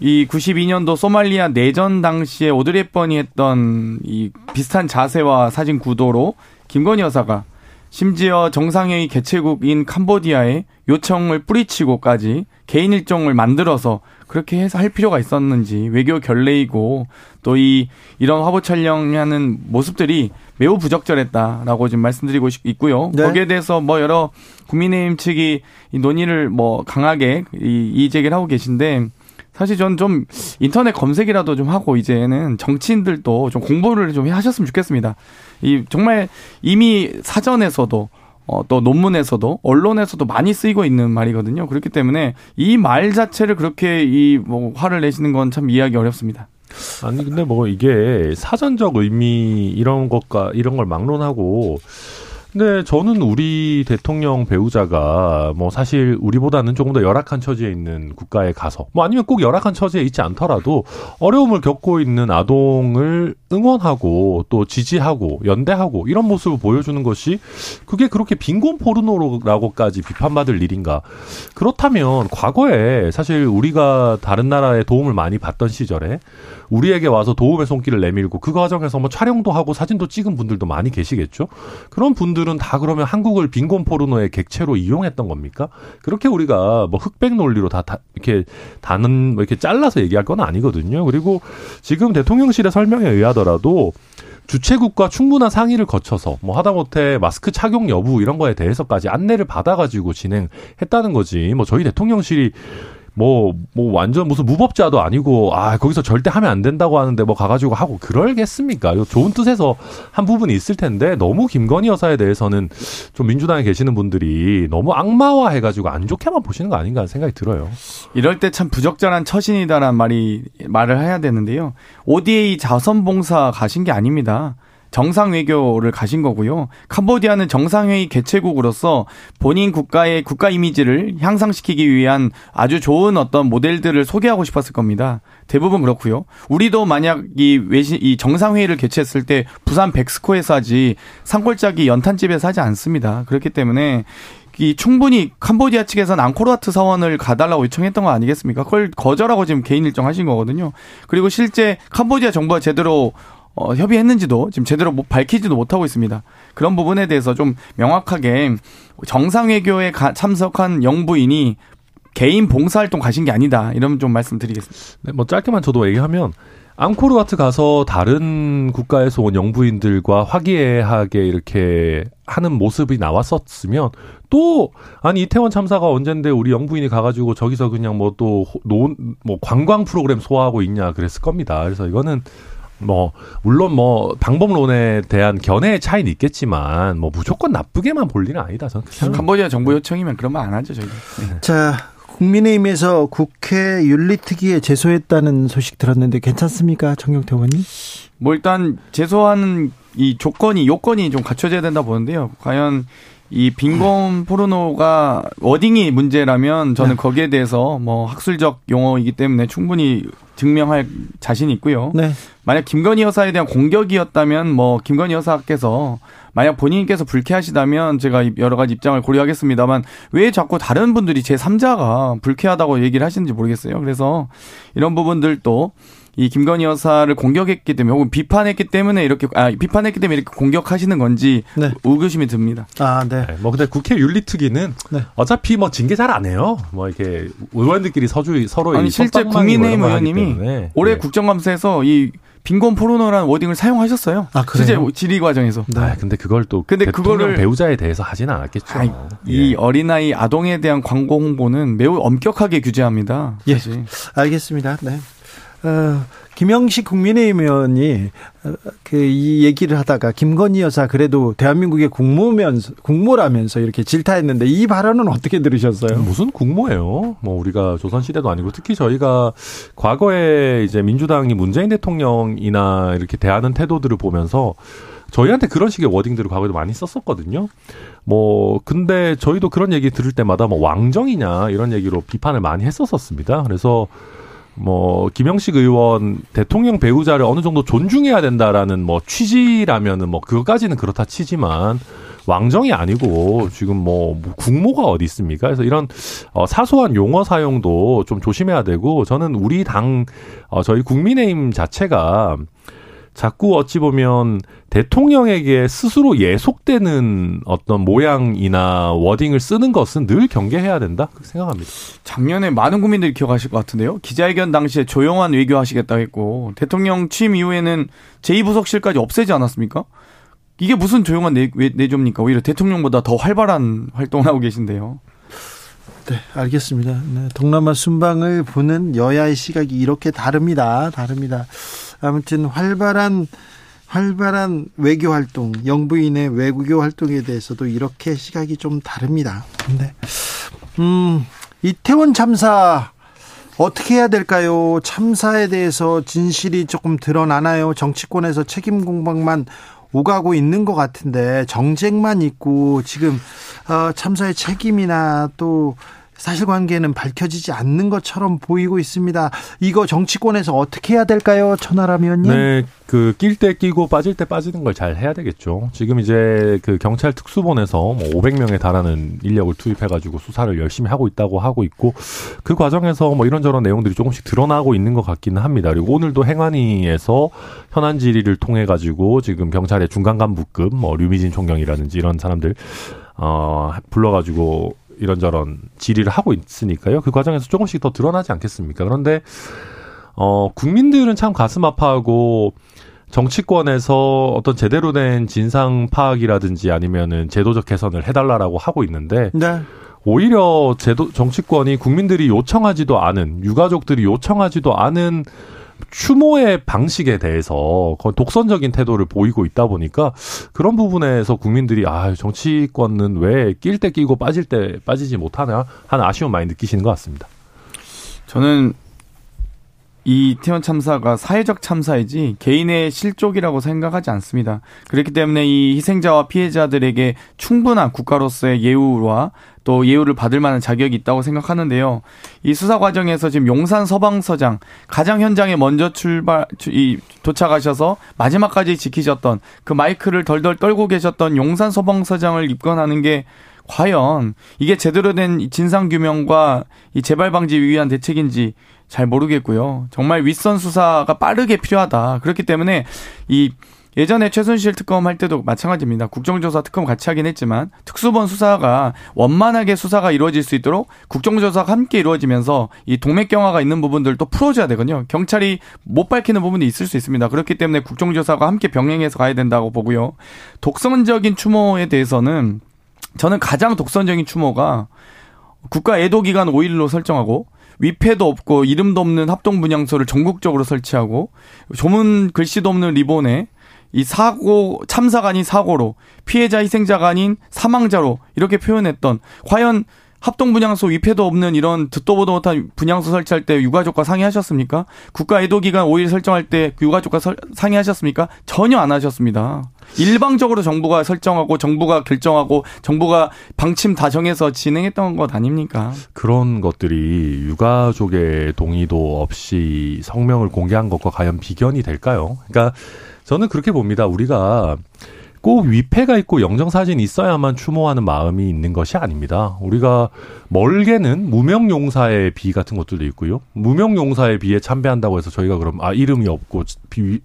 이 92년도 소말리아 내전 당시에 오드리 헵번이 했던 이 비슷한 자세와 사진 구도로 김건희 여사가 심지어 정상회의 개최국인 캄보디아에 요청을 뿌리치고까지 개인 일정을 만들어서 그렇게 해서 할 필요가 있었는지 외교 결례이고 또 이 이런 화보 촬영하는 모습들이 매우 부적절했다라고 지금 말씀드리고 있고요. 네. 거기에 대해서 뭐 여러 국민의힘 측이 이 논의를 뭐 강하게 이 이 제기를 하고 계신데 사실 전 좀 인터넷 검색이라도 좀 하고 이제는 정치인들도 좀 공부를 좀 하셨으면 좋겠습니다. 이 정말 이미 사전에서도 어, 또 논문에서도 언론에서도 많이 쓰이고 있는 말이거든요. 그렇기 때문에 이 말 자체를 그렇게 이 뭐 화를 내시는 건 참 이해하기 어렵습니다. 아니 근데 뭐 이게 사전적 의미 이런 것과 이런 걸 막론하고 근데 저는 우리 대통령 배우자가 뭐 사실 우리보다는 조금 더 열악한 처지에 있는 국가에 가서 뭐 아니면 꼭 열악한 처지에 있지 않더라도 어려움을 겪고 있는 아동을 응원하고 또 지지하고 연대하고 이런 모습을 보여주는 것이 그게 그렇게 빈곤 포르노라고까지 비판받을 일인가? 그렇다면 과거에 사실 우리가 다른 나라에 도움을 많이 받던 시절에 우리에게 와서 도움의 손길을 내밀고 그 과정에서 뭐 촬영도 하고 사진도 찍은 분들도 많이 계시겠죠. 그런 분들은 다 그러면 한국을 빈곤 포르노의 객체로 이용했던 겁니까? 그렇게 우리가 뭐 흑백 논리로 다, 다 이렇게 다는 뭐 이렇게 잘라서 얘기할 건 아니거든요. 그리고 지금 대통령실의 설명에 의하더라도 주최국과 충분한 상의를 거쳐서 뭐 하다못해 마스크 착용 여부 이런 거에 대해서까지 안내를 받아가지고 진행했다는 거지. 뭐 저희 대통령실이 뭐, 뭐 완전 무슨 무법자도 아니고, 아, 거기서 절대 하면 안 된다고 하는데 뭐 가가지고 하고 그럴겠습니까? 좋은 뜻에서 한 부분이 있을 텐데, 너무 김건희 여사에 대해서는 좀 민주당에 계시는 분들이 너무 악마화 해가지고 안 좋게만 보시는 거 아닌가 생각이 들어요. 이럴 때 참 부적절한 처신이다라는 말이, 말을 해야 되는데요. ODA 자선봉사 가신 게 아닙니다. 정상 외교를 가신 거고요. 캄보디아는 정상회의 개최국으로서 본인 국가의 국가 이미지를 향상시키기 위한 아주 좋은 어떤 모델들을 소개하고 싶었을 겁니다. 대부분 그렇고요. 우리도 만약 이 외신 이 정상회의를 개최했을 때 부산 백스코에서 하지 산골짜기 연탄집에서 하지 않습니다. 그렇기 때문에 이 충분히 캄보디아 측에서는 앙코르와트 사원을 가달라고 요청했던 거 아니겠습니까? 그걸 거절하고 지금 개인 일정 하신 거거든요. 그리고 실제 캄보디아 정부가 제대로 어, 협의했는지도 지금 제대로 못 밝히지도 못하고 있습니다. 그런 부분에 대해서 좀 명확하게 정상외교에 참석한 영부인이 개인 봉사활동 가신 게 아니다. 이런 좀 말씀드리겠습니다. 네, 뭐 짧게만 저도 얘기하면 앙코르와트 가서 다른 국가에서 온 영부인들과 화기애애하게 이렇게 하는 모습이 나왔었으면 또 아니 이태원 참사가 언젠데 우리 영부인이 가가지고 저기서 그냥 뭐또논뭐 관광 프로그램 소화하고 있냐 그랬을 겁니다. 그래서 이거는 뭐 물론 뭐 방법론에 대한 견해의 차이는 있겠지만 뭐 무조건 나쁘게만 볼 일은 아니다. 저는 캄보디아 정부 요청이면 그런 말 안 하죠 저희. 네. 자 국민의힘에서 국회 윤리특위에 제소했다는 소식 들었는데 괜찮습니까, 정영태 의원님? 뭐 일단 제소하는 이 조건이 요건이 좀 갖춰져야 된다 보는데요. 과연 이 빈곤 포르노가 워딩이 문제라면 저는 네. 거기에 대해서 뭐 학술적 용어이기 때문에 충분히 증명할 자신이 있고요. 네. 만약 김건희 여사에 대한 공격이었다면 뭐 김건희 여사께서 만약 본인께서 불쾌하시다면 제가 여러 가지 입장을 고려하겠습니다만 왜 자꾸 다른 분들이 제 3자가 불쾌하다고 얘기를 하시는지 모르겠어요. 그래서 이런 부분들도 이 김건희 여사를 공격했기 때문에 혹은 비판했기 때문에 이렇게 아 비판했기 때문에 이렇게 공격하시는 건지 네. 의구심이 듭니다. 아, 네. 네. 뭐 근데 국회 윤리특위는 네. 어차피 뭐 징계 잘 안 해요. 뭐 이렇게 의원들끼리 서주 서로 아니 실제 국민의힘 의원님이 올해 네. 국정감사에서 이 빈곤 포르노라는 워딩을 사용하셨어요. 아, 그래요? 실제 질의 과정에서. 네. 아, 근데 그걸 또 근데 그거를 배우자에 대해서 하지는 않았겠죠. 아이, 이 예. 어린아이 아동에 대한 광고 홍보는 매우 엄격하게 규제합니다. 예. 사실. 알겠습니다. 네. 어, 김영식 국민의힘 의원이 어, 그이 얘기를 하다가 김건희 여사 그래도 대한민국의 국모면서 국모라면서 이렇게 질타했는데 이 발언은 어떻게 들으셨어요? 무슨 국모예요? 뭐 우리가 조선 시대도 아니고 특히 저희가 과거에 이제 민주당이 문재인 대통령이나 이렇게 대하는 태도들을 보면서 저희한테 그런 식의 워딩들을 과거에도 많이 썼었거든요. 뭐 근데 저희도 그런 얘기 들을 때마다 뭐 왕정이냐 이런 얘기로 비판을 많이 했었었습니다. 그래서 뭐 김영식 의원 대통령 배우자를 어느 정도 존중해야 된다라는 뭐 취지라면은 뭐 그것까지는 그렇다 치지만 왕정이 아니고 지금 뭐 국모가 어디 있습니까? 그래서 이런 어 사소한 용어 사용도 좀 조심해야 되고 저는 우리 당 어 저희 국민의힘 자체가 자꾸 어찌 보면 대통령에게 스스로 예속되는 어떤 모양이나 워딩을 쓰는 것은 늘 경계해야 된다 그렇게 생각합니다. 작년에 많은 국민들이 기억하실 것 같은데요. 기자회견 당시에 조용한 외교하시겠다고 했고 대통령 취임 이후에는 제2부속실까지 없애지 않았습니까? 이게 무슨 조용한 내, 내조입니까? 오히려 대통령보다 더 활발한 활동을 하고 계신데요. 네, 알겠습니다. 네, 동남아 순방을 보는 여야의 시각이 이렇게 다릅니다. 다릅니다. 아무튼 활발한 활발한 외교 활동, 영부인의 외교 활동에 대해서도 이렇게 시각이 좀 다릅니다. 근데 음, 이태원 참사 어떻게 해야 될까요? 참사에 대해서 진실이 조금 드러나나요? 정치권에서 책임 공방만 오가고 있는 것 같은데 정쟁만 있고 지금 어, 참사의 책임이나 또 사실관계는 밝혀지지 않는 것처럼 보이고 있습니다. 이거 정치권에서 어떻게 해야 될까요, 천하람 의원님? 네, 그 낄 때 끼고 빠질 때 빠지는 걸 잘 해야 되겠죠. 지금 이제 그 경찰 특수본에서 뭐 500명에 달하는 인력을 투입해가지고 수사를 열심히 하고 있다고 하고 있고 그 과정에서 뭐 이런저런 내용들이 조금씩 드러나고 있는 것 같기는 합니다. 그리고 오늘도 행안위에서 현안 질의를 통해 가지고 지금 경찰의 중간 간부급 뭐 류미진 총경이라든지 이런 사람들 어 불러가지고 이런저런 질의를 하고 있으니까요. 그 과정에서 조금씩 더 드러나지 않겠습니까? 그런데 어 국민들은 참 가슴 아파하고 정치권에서 어떤 제대로 된 진상 파악이라든지 아니면은 제도적 개선을 해달라라고 하고 있는데 네. 오히려 제도 정치권이 국민들이 요청하지도 않은 유가족들이 요청하지도 않은 추모의 방식에 대해서 독선적인 태도를 보이고 있다 보니까 그런 부분에서 국민들이 아 정치권은 왜 낄 때 끼고 빠질 때 빠지지 못하나 하는 아쉬움 많이 느끼시는 것 같습니다. 저는 이 태원 참사가 사회적 참사이지 개인의 실족이라고 생각하지 않습니다. 그렇기 때문에 이 희생자와 피해자들에게 충분한 국가로서의 예우와 또 예우를 받을 만한 자격이 있다고 생각하는데요. 이 수사 과정에서 지금 용산 서방서장 가장 현장에 먼저 출발 이 도착하셔서 마지막까지 지키셨던 그 마이크를 덜덜 떨고 계셨던 용산 서방서장을 입건하는 게 과연 이게 제대로 된 진상 규명과 이 재발 방지 위한 대책인지 잘 모르겠고요. 정말 윗선 수사가 빠르게 필요하다. 그렇기 때문에 이 예전에 최순실 특검 할 때도 마찬가지입니다. 국정조사 특검 같이 하긴 했지만 특수본 수사가 원만하게 수사가 이루어질 수 있도록 국정조사가 함께 이루어지면서 이 동맥경화가 있는 부분들도 풀어줘야 되거든요. 경찰이 못 밝히는 부분이 있을 수 있습니다. 그렇기 때문에 국정조사가 함께 병행해서 가야 된다고 보고요. 독선적인 추모에 대해서는 저는 가장 독선적인 추모가 국가 애도기간 5일로 설정하고 위패도 없고 이름도 없는 합동 분향소를 전국적으로 설치하고 조문 글씨도 없는 리본에 이 사고 참사가 아닌 사고로 피해자 희생자가 아닌 사망자로 이렇게 표현했던 과연 합동 분향소 위패도 없는 이런 듣도 보도 못한 분향소 설치할 때 유가족과 상의하셨습니까? 국가 애도 기간 5일 설정할 때 유가족과 설, 상의하셨습니까? 전혀 안 하셨습니다. 일방적으로 정부가 설정하고 정부가 결정하고 정부가 방침 다 정해서 진행했던 것 아닙니까? 그런 것들이 유가족의 동의도 없이 성명을 공개한 것과 과연 비견이 될까요? 그러니까 저는 그렇게 봅니다. 우리가 꼭 위패가 있고 영정사진이 있어야만 추모하는 마음이 있는 것이 아닙니다. 우리가 멀게는 무명용사의 비 같은 것들도 있고요. 무명용사의 비에 참배한다고 해서 저희가 그럼 아 이름이 없고 비,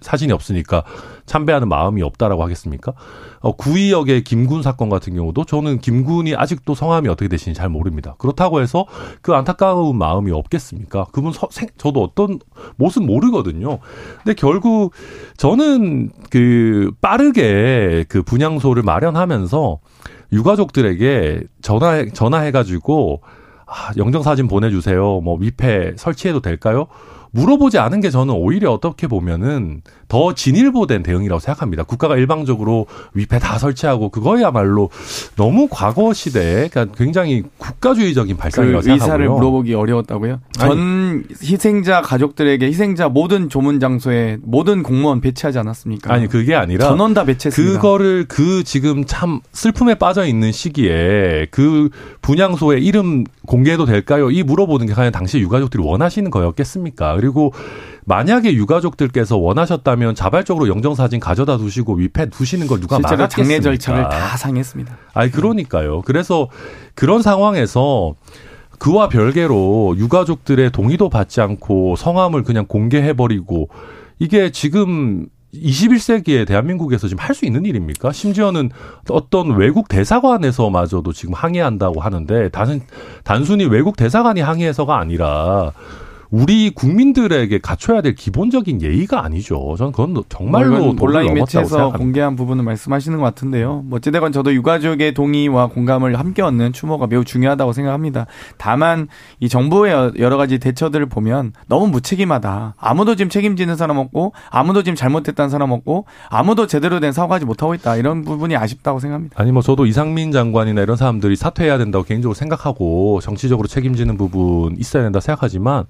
사진이 없으니까 참배하는 마음이 없다라고 하겠습니까? 어, 구의역의 김군 사건 같은 경우도 저는 김군이 아직도 성함이 어떻게 되시는지 잘 모릅니다. 그렇다고 해서 그 안타까운 마음이 없겠습니까? 그분 서, 생, 저도 어떤 모습 모르거든요. 근데 결국 저는 그 빠르게 그 분향소를 마련하면서 유가족들에게 전화 전화해가지고 아, 영정 사진 보내주세요. 뭐 위패 설치해도 될까요? 물어보지 않은 게 저는 오히려 어떻게 보면은 더 진일보된 대응이라고 생각합니다. 국가가 일방적으로 위패 다 설치하고 그거야말로 너무 과거 시대에 그러니까 굉장히 국가주의적인 발상이라고 그 생각하고요. 의사를 물어보기 어려웠다고요? 전 아니, 희생자 가족들에게 희생자 모든 조문 장소에 모든 공무원 배치하지 않았습니까? 아니 그게 아니라 전원 다 배치했습니다. 그거를 그 지금 참 슬픔에 빠져 있는 시기에 그 분향소에 이름 공개해도 될까요? 이 물어보는 게 과연 당시 유가족들이 원하시는 거였겠습니까? 그리고 만약에 유가족들께서 원하셨다면 자발적으로 영정 사진 가져다 두시고 위패 두시는 걸 누가 실제로 장례 절차를 다 상했습니다. 아니 그러니까요. 그래서 그런 상황에서 그와 별개로 유가족들의 동의도 받지 않고 성함을 그냥 공개해버리고 이게 지금 21세기에 대한민국에서 지금 할 수 있는 일입니까? 심지어는 어떤 외국 대사관에서마저도 지금 항의한다고 하는데 단, 단순히 외국 대사관이 항의해서가 아니라 우리 국민들에게 갖춰야 될 기본적인 예의가 아니죠. 저는 그건 정말로 온라인 매체에서 공개한 부분을 말씀하시는 것 같은데요. 뭐 어찌되건 저도 유가족의 동의와 공감을 함께 얻는 추모가 매우 중요하다고 생각합니다. 다만 이 정부의 여러 가지 대처들을 보면 너무 무책임하다. 아무도 지금 책임지는 사람 없고 아무도 지금 잘못했다는 사람 없고 아무도 제대로 된 사과하지 못하고 있다. 이런 부분이 아쉽다고 생각합니다. 아니 뭐 저도 이상민 장관이나 이런 사람들이 사퇴해야 된다고 개인적으로 생각하고 정치적으로 책임지는 부분 있어야 된다 생각하지만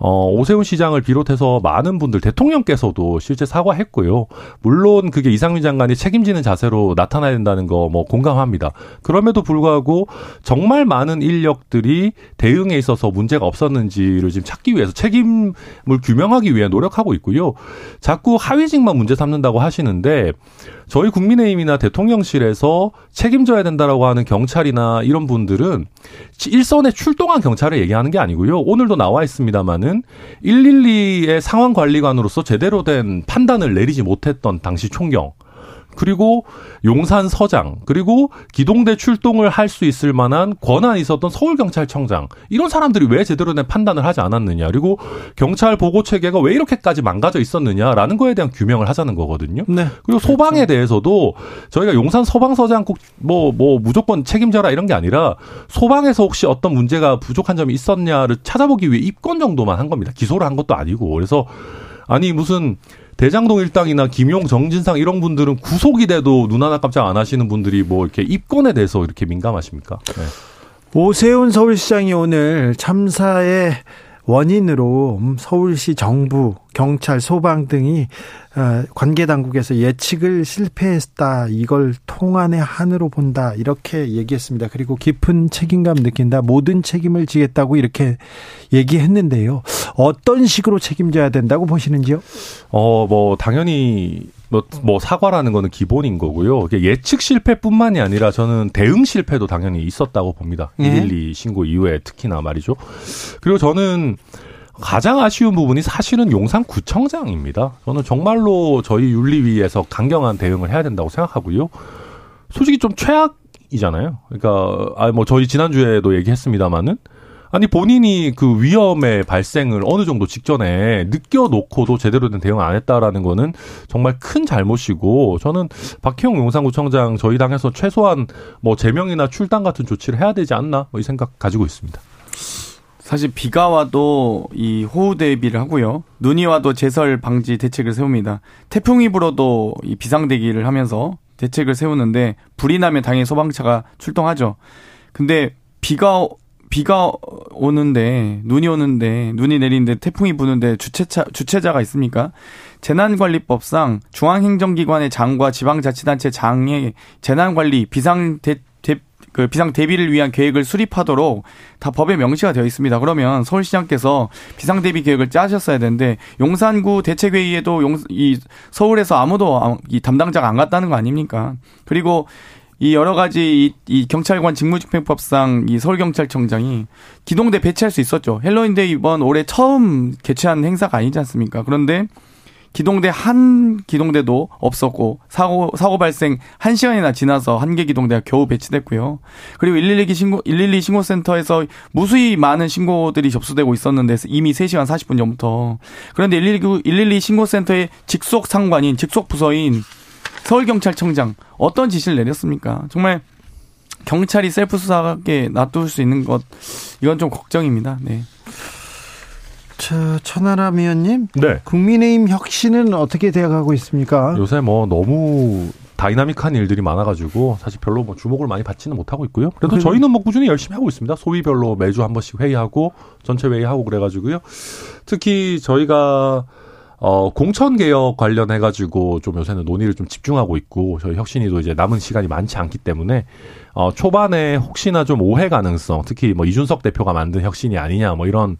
어, 오세훈 시장을 비롯해서 많은 분들 대통령께서도 실제 사과했고요. 물론 그게 이상민 장관이 책임지는 자세로 나타나야 된다는 거 뭐 공감합니다. 그럼에도 불구하고 정말 많은 인력들이 대응에 있어서 문제가 없었는지를 지금 찾기 위해서 책임을 규명하기 위해 노력하고 있고요. 자꾸 하위직만 문제 삼는다고 하시는데 저희 국민의힘이나 대통령실에서 책임져야 된다라고 하는 경찰이나 이런 분들은 일선에 출동한 경찰을 얘기하는 게 아니고요. 오늘도 나와 있습니다 마는 112의 상황 관리관으로서 제대로 된 판단을 내리지 못했던 당시 총경 그리고 용산 서장 그리고 기동대 출동을 할 수 있을 만한 권한이 있었던 서울경찰청장 이런 사람들이 왜 제대로 된 판단을 하지 않았느냐 그리고 경찰 보고 체계가 왜 이렇게까지 망가져 있었느냐라는 거에 대한 규명을 하자는 거거든요. 네. 그리고 소방에 그렇죠. 대해서도 저희가 용산 소방서장 꼭 뭐뭐 뭐 무조건 책임져라 이런 게 아니라 소방에서 혹시 어떤 문제가 부족한 점이 있었냐를 찾아보기 위해 입건 정도만 한 겁니다. 기소를 한 것도 아니고 그래서 아니 무슨 대장동 일당이나 김용, 정진상 이런 분들은 구속이 돼도 눈 하나 깜짝 안 하시는 분들이 뭐 이렇게 입건에 대해서 이렇게 민감하십니까? 네. 오세훈 서울시장이 오늘 참사의 원인으로 서울시 정부, 경찰, 소방 등이 어, 관계 당국에서 예측을 실패했다. 이걸 통안의 한으로 본다. 이렇게 얘기했습니다. 그리고 깊은 책임감 느낀다. 모든 책임을 지겠다고 이렇게 얘기했는데요. 어떤 식으로 책임져야 된다고 보시는지요? 어, 뭐 당연히 뭐, 뭐 사과라는 거는 기본인 거고요. 예측 실패뿐만이 아니라 저는 대응 실패도 당연히 있었다고 봅니다. 네. 112 신고 이후에 특히나 말이죠. 그리고 저는 가장 아쉬운 부분이 사실은 용산구청장입니다. 저는 정말로 저희 윤리위에서 강경한 대응을 해야 된다고 생각하고요. 솔직히 좀 최악이잖아요. 그러니까 아 뭐 저희 지난주에도 얘기했습니다마는 아니 본인이 그 위험의 발생을 어느 정도 직전에 느껴놓고도 제대로 된 대응 안 했다라는 거는 정말 큰 잘못이고 저는 박혜영 용산구청장 저희 당에서 최소한 뭐 제명이나 출당 같은 조치를 해야 되지 않나 뭐 이 생각 가지고 있습니다. 사실 비가 와도 이 호우 대비를 하고요. 눈이 와도 제설 방지 대책을 세웁니다. 태풍이 불어도 이 비상 대기를 하면서 대책을 세우는데 불이 나면 당연히 소방차가 출동하죠. 근데 비가 비가 오는데 눈이 오는데 눈이 내리는데 태풍이 부는데 주체차 주체자가 있습니까? 재난관리법상 중앙행정기관의 장과 지방자치단체 장의 재난관리 비상 대, 대, 그 비상 대비를 위한 계획을 수립하도록 다 법에 명시가 되어 있습니다. 그러면 서울시장께서 비상 대비 계획을 짜셨어야 되는데 용산구 대책회의에도 용, 이 서울에서 아무도 이 담당자가 안 갔다는 거 아닙니까? 그리고 이 여러 가지 이, 이 경찰관 직무집행법상 이 서울경찰청장이 기동대 배치할 수 있었죠. 헬로윈데이 이번 올해 처음 개최한 행사가 아니지 않습니까? 그런데 기동대 한 기동대도 없었고 사고 사고 발생 1시간이나 지나서 한 개 기동대가 겨우 배치됐고요. 그리고 112 신고 112 신고 센터에서 무수히 많은 신고들이 접수되고 있었는데 이미 3시간 40분 전부터 그런데 112 112 신고 센터의 직속 상관인 직속 부서인 서울경찰청장 어떤 지시를 내렸습니까? 정말 경찰이 셀프 수사하게 놔둘 수 있는 것 이건 좀 걱정입니다. 네. 저 천하람 위원님, 네. 국민의힘 혁신은 어떻게 되어가고 있습니까? 요새 뭐 너무 다이나믹한 일들이 많아가지고 사실 별로 뭐 주목을 많이 받지는 못하고 있고요. 그래도 그 저희는 뭐 꾸준히 열심히 하고 있습니다. 소위별로 매주 한 번씩 회의하고 전체 회의하고 그래가지고요. 특히 저희가 어, 공천 개혁 관련해 가지고 좀 요새는 논의를 좀 집중하고 있고 저희 혁신이도 이제 남은 시간이 많지 않기 때문에 어, 초반에 혹시나 좀 오해 가능성, 특히 뭐 이준석 대표가 만든 혁신이 아니냐 뭐 이런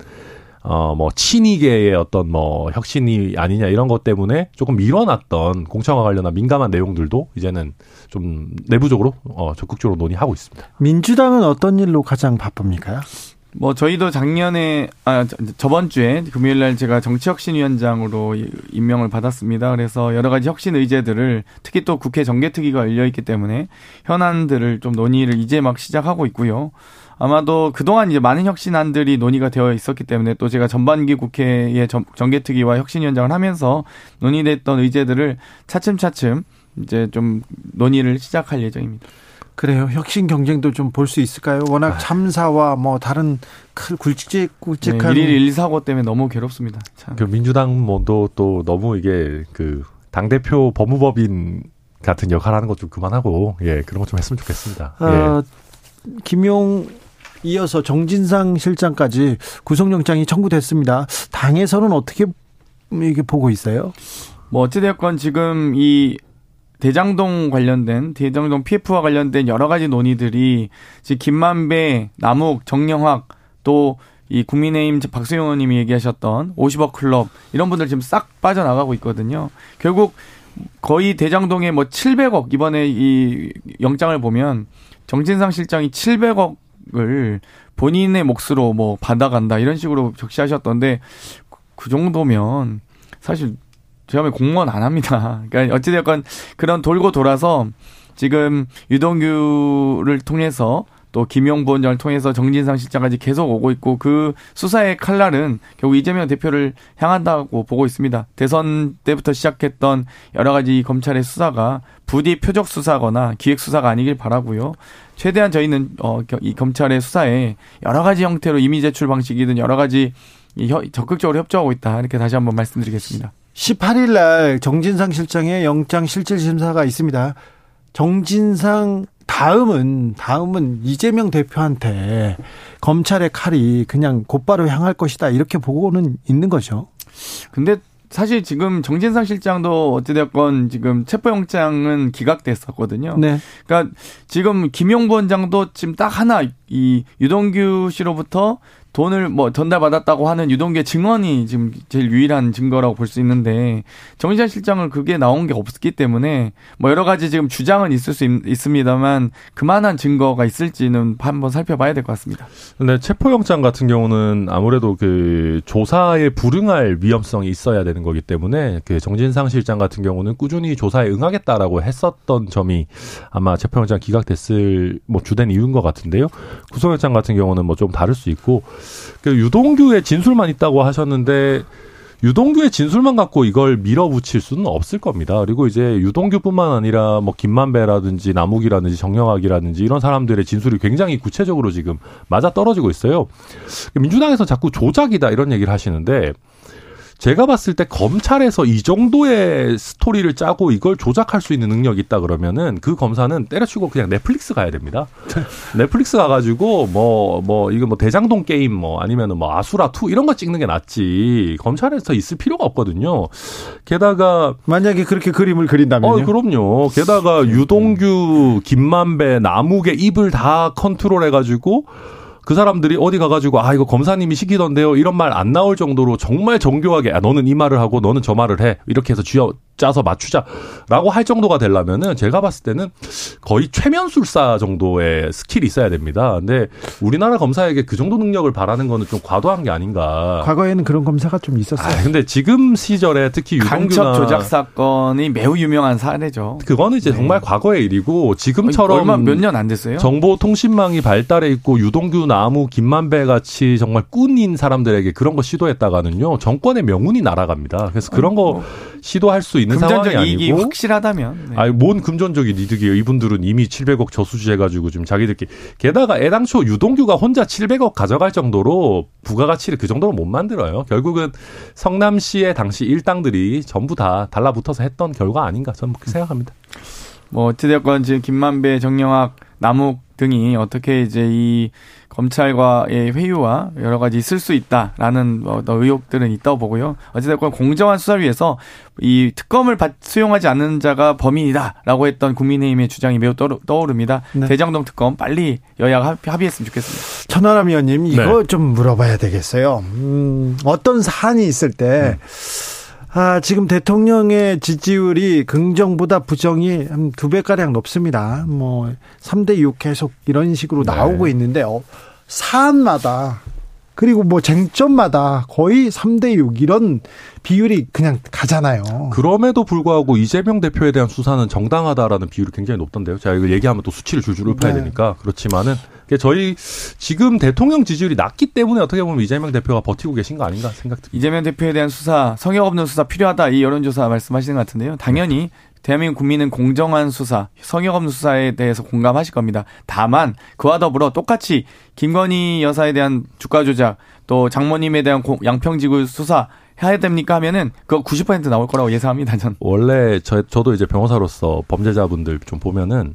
어, 뭐, 친이계의 어떤 뭐, 혁신이 아니냐 이런 것 때문에 조금 밀어놨던 공천과 관련한 민감한 내용들도 이제는 좀 내부적으로, 어, 적극적으로 논의하고 있습니다. 민주당은 어떤 일로 가장 바쁩니까? 뭐 저희도 작년에 아 저번 주에 금요일 날 제가 정치혁신위원장으로 임명을 받았습니다. 그래서 여러 가지 혁신 의제들을 특히 또 국회 정개특위가 열려 있기 때문에 현안들을 좀 논의를 이제 막 시작하고 있고요. 아마도 그동안 이제 많은 혁신안들이 논의가 되어 있었기 때문에 또 제가 전반기 국회의 정개특위와 혁신위원장을 하면서 논의됐던 의제들을 차츰차츰 이제 좀 논의를 시작할 예정입니다. 그래요. 혁신 경쟁도 좀 볼 수 있을까요? 워낙 아. 참사와 뭐 다른 큰 굵직 굵직한 네, 1일 1 사고 때문에 너무 괴롭습니다. 참. 그 민주당 뭐도 또 너무 이게 그 당 대표 법무법인 같은 역할 하는 것 좀 그만하고 예, 그런 것 좀 했으면 좋겠습니다. 어, 예. 김용 이어서 정진상 실장까지 구속영장이 청구됐습니다. 당에서는 어떻게 이게 보고 있어요? 뭐 어찌되었건 지금 이 대장동 관련된 대장동 PF와 관련된 여러 가지 논의들이 지금 김만배, 남욱, 정영학 또 이 국민의힘 박수영 의원님이 얘기하셨던 50억 클럽 이런 분들 지금 싹 빠져나가고 있거든요. 결국 거의 대장동에 뭐 700억 이번에 이 영장을 보면 정진상 실장이 700억을 본인의 몫으로 뭐 받아간다 이런 식으로 적시하셨던데 그 정도면 사실 보면 공무원 안 합니다. 그러니까 어찌되었건 그런 돌고 돌아서 지금 유동규를 통해서 또 김용 부원장을 통해서 정진상 실장까지 계속 오고 있고 그 수사의 칼날은 결국 이재명 대표를 향한다고 보고 있습니다. 대선 때부터 시작했던 여러 가지 검찰의 수사가 부디 표적 수사거나 기획 수사가 아니길 바라고요. 최대한 저희는 어이 검찰의 수사에 여러 가지 형태로 이미 제출 방식이든 여러 가지 적극적으로 협조하고 있다 이렇게 다시 한번 말씀드리겠습니다. 18일 날 정진상 실장의 영장 실질 심사가 있습니다. 정진상 다음은 다음은 이재명 대표한테 검찰의 칼이 그냥 곧바로 향할 것이다 이렇게 보고는 있는 거죠. 근데 사실 지금 정진상 실장도 어찌됐건 지금 체포영장은 기각됐었거든요. 네. 그러니까 지금 김용부 원장도 지금 딱 하나 이 유동규 씨로부터 돈을 뭐 전달받았다고 하는 유동규의 증언이 지금 제일 유일한 증거라고 볼 수 있는데 정진환 실장은 그게 나온 게 없기 때문에 뭐 여러 가지 지금 주장은 있을 수 있, 습니다만 그만한 증거가 있을지는 한번 살펴봐야 될 것 같습니다. 근데 체포영장 같은 경우는 아무래도 그 조사에 불응할 위험성이 있어야 되는 거기 때문에 그 정진상 실장 같은 경우는 꾸준히 조사에 응하겠다라고 했었던 점이 아마 체포영장 기각됐을 뭐 주된 이유인 것 같은데요. 구속영장 같은 경우는 뭐 좀 다를 수 있고 그 유동규의 진술만 있다고 하셨는데 유동규의 진술만 갖고 이걸 밀어붙일 수는 없을 겁니다. 그리고 이제 유동규뿐만 아니라 뭐 김만배라든지 남욱이라든지 정영학이라든지 이런 사람들의 진술이 굉장히 구체적으로 지금 맞아 떨어지고 있어요. 민주당에서 자꾸 조작이다 이런 얘기를 하시는데 제가 봤을 때 검찰에서 이 정도의 스토리를 짜고 이걸 조작할 수 있는 능력이 있다 그러면은 그 검사는 때려치고 그냥 넷플릭스 가야 됩니다. 넷플릭스 가가지고 뭐뭐 뭐 이거 뭐 대장동 게임 뭐 아니면은 뭐 아수라 two 이런 거 찍는 게 낫지 검찰에서 있을 필요가 없거든요. 게다가 만약에 그렇게 그림을 그린다면요? 어 그럼요. 게다가 유동규, 김만배, 남욱의 입을 다 컨트롤 해가지고. 그 사람들이 어디 가가지고 아 이거 검사님이 시키던데요 이런 말 안 나올 정도로 정말 정교하게 아 너는 이 말을 하고 너는 저 말을 해 이렇게 해서 쥐어 짜서 맞추자라고 할 정도가 되려면은 제가 봤을 때는 거의 최면술사 정도의 skill이 있어야 됩니다. 근데 우리나라 검사에게 그 정도 능력을 바라는 거는 좀 과도한 게 아닌가. 과거에는 그런 검사가 좀 있었어요. 아, 근데 지금 시절에 특히 유동규나 조작 사건이 매우 유명한 사례죠. 그거는 이제 네. 정말 과거의 일이고 지금처럼 얼마 몇 년 안 됐어요. 정보통신망이 발달해 있고 유동규, 나 무, 김만배 같이 정말 꾼인 사람들에게 그런 거 시도했다가는요 정권의 명운이 날아갑니다. 그래서 그런 거뭐 시도할 수 있는 상황이 아니고 확실하다면 네. 아니 뭔 금전적인 이득이에요. 이분들은 이미 700억 저수지 해 가지고 지금 자기들끼리 게다가 애당초 유동규가 혼자 700억 가져갈 정도로 부가가치를 그 정도로 못 만들어요. 결국은 성남시의 당시 일당들이 전부 다 달라붙어서 했던 결과 아닌가 저는 그렇게 생각합니다. 뭐 어찌됐건 지금 김만배, 정영학, 남욱 등이 어떻게 이제 이 검찰과의 회유와 여러 가지 있을 수 있다라는 뭐 의혹들은 있다고 보고요. 어찌됐건 공정한 수사를 위해서 이 특검을 수용하지 않는 자가 범인이다라고 했던 국민의힘의 주장이 매우 떠오릅니다. 네. 대장동 특검 빨리 여야가 합의했으면 좋겠습니다. 천하람 의원님 이거 네. 좀 물어봐야 되겠어요. 음, 어떤 사안이 있을 때 음. 아, 지금 대통령의 지지율이 긍정보다 부정이 한 두 배가량 높습니다. 뭐, 3대6 계속 이런 식으로 네. 나오고 있는데, 어, 사안마다, 그리고 뭐 쟁점마다 거의 3대 6 이런 비율이 그냥 가잖아요. 그럼에도 불구하고 이재명 대표에 대한 수사는 정당하다라는 비율이 굉장히 높던데요. 제가 이거 얘기하면 또 수치를 줄줄 읊어야 네. 되니까. 그렇지만은 저희 지금 대통령 지지율이 낮기 때문에 어떻게 보면 이재명 대표가 버티고 계신 거 아닌가 생각됩니다. 이재명 대표에 대한 수사, 성역 없는 수사 필요하다 이 여론조사 말씀하시는 것 같은데요. 당연히 대한민국 국민은 공정한 수사, 성역 없는 수사에 대해서 공감하실 겁니다. 다만 그와 더불어 똑같이 김건희 여사에 대한 주가 조작, 또 장모님에 대한 양평지구 수사 해야 됩니까 하면은 그거 90% 나올 거라고 예상합니다. 전 원래 저 저도 이제 변호사로서 범죄자분들 좀 보면은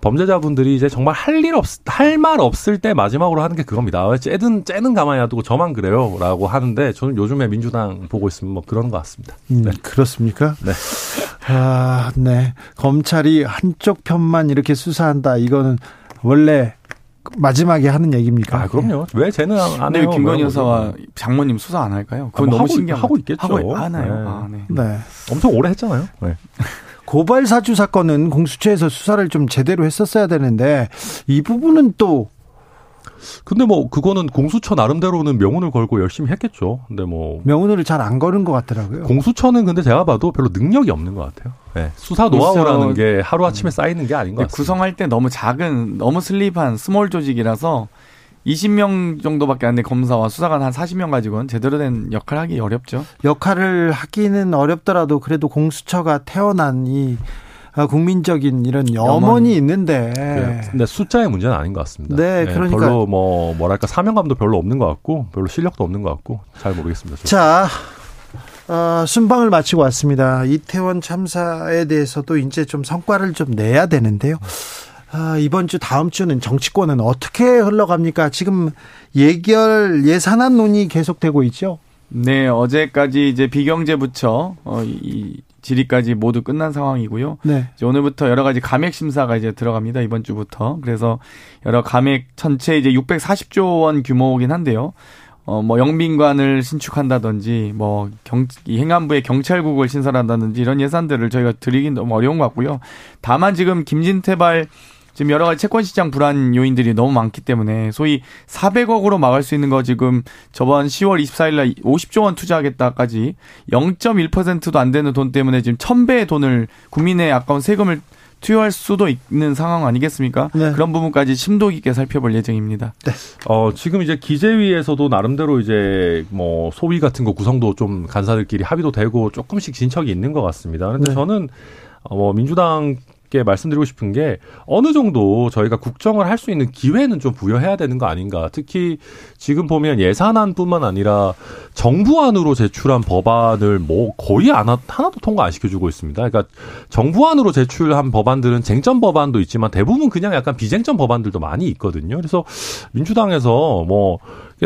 범죄자분들이 이제 정말 할 일 없, 할 말 없을 때 마지막으로 하는 게 그겁니다. 왜 쟤는, 쟤는 가만히 놔두고 저만 그래요. 라고 하는데 저는 요즘에 민주당 보고 있으면 뭐 그런 것 같습니다. 음, 네. 그렇습니까? 네. 아, 네. 검찰이 한쪽 편만 이렇게 수사한다. 이거는 원래 마지막에 하는 얘기입니까? 아, 그럼요. 왜 쟤는 안 해요? 김건희 여사와 장모님 수사 안 할까요? 그건 아, 뭐 너무 신기하 하고 있겠죠. 하고 하나요? 네. 아, 네. 네. 엄청 오래 했잖아요. 네. 고발 사주 사건은 공수처에서 수사를 좀 제대로 했었어야 되는데 이 부분은 또 근데 뭐 그거는 공수처 나름대로는 명운을 걸고 열심히 했겠죠. 근데 뭐 명운을 잘 안 걸은 것 같더라고요. 공수처는 근데 제가 봐도 별로 능력이 없는 것 같아요. 네. 수사 노하우라는 게 하루 아침에 쌓이는 게 아닌 것 같습니다. 구성할 때 너무 작은 너무 slim한 small 조직이라서 20명 정도밖에 안 돼 검사와 수사관 한 40명 가지고는 제대로 된 역할 하기 어렵죠. 역할을 하기는 어렵더라도 그래도 공수처가 태어난 이 아, 국민적인 이런 염원이 염원. 있는데. 네. 근데 숫자의 문제는 아닌 것 같습니다. 네, 네, 그러니까 별로 뭐 뭐랄까 사명감도 별로 없는 것 같고 별로 실력도 없는 것 같고 잘 모르겠습니다. 저는. 자. 어, 순방을 마치고 왔습니다. 이태원 참사에 대해서도 이제 좀 성과를 좀 내야 되는데요. 아, 이번 주 다음 주는 정치권은 어떻게 흘러갑니까? 지금 예결 예산안 논의 계속되고 있죠. 네, 어제까지 이제 비경제 부처 어, 이 질의까지 모두 끝난 상황이고요. 네. 이제 오늘부터 여러 가지 감액 심사가 이제 들어갑니다. 이번 주부터. 그래서 여러 감액 전체 이제 640조 원 규모이긴 한데요. 어, 뭐, 영빈관을 신축한다든지, 뭐, 경, 이 행안부의 경찰국을 신설한다든지, 이런 예산들을 저희가 드리긴 너무 어려운 것 같고요. 다만 지금 김진태발 지금 여러 가지 채권 시장 불안 요인들이 너무 많기 때문에 소위 400억으로 막을 수 있는 거 지금 저번 10월 24일 날 50조 원 투자하겠다까지 0.1%도 안 되는 돈 때문에 지금 1000배의 돈을 국민의 아까운 세금을 투여할 수도 있는 상황 아니겠습니까? 네. 그런 부분까지 심도 깊게 살펴볼 예정입니다. 네. 어, 지금 이제 기재위에서도 나름대로 이제 뭐 소위 같은 거 구성도 좀 간사들끼리 합의도 되고 조금씩 진척이 있는 것 같습니다. 그런데 네. 저는 어, 뭐 민주당 께 말씀드리고 싶은 게 어느 정도 저희가 국정을 할 수 있는 기회는 좀 부여해야 되는 거 아닌가. 특히 지금 보면 예산안뿐만 아니라 정부안으로 제출한 법안을 뭐 거의 안 하, 나도 통과 안 시켜주고 있습니다. 그러니까 정부안으로 제출한 법안들은 쟁점 법안도 있지만 대부분 그냥 약간 비쟁점 법안들도 많이 있거든요. 그래서 민주당에서 뭐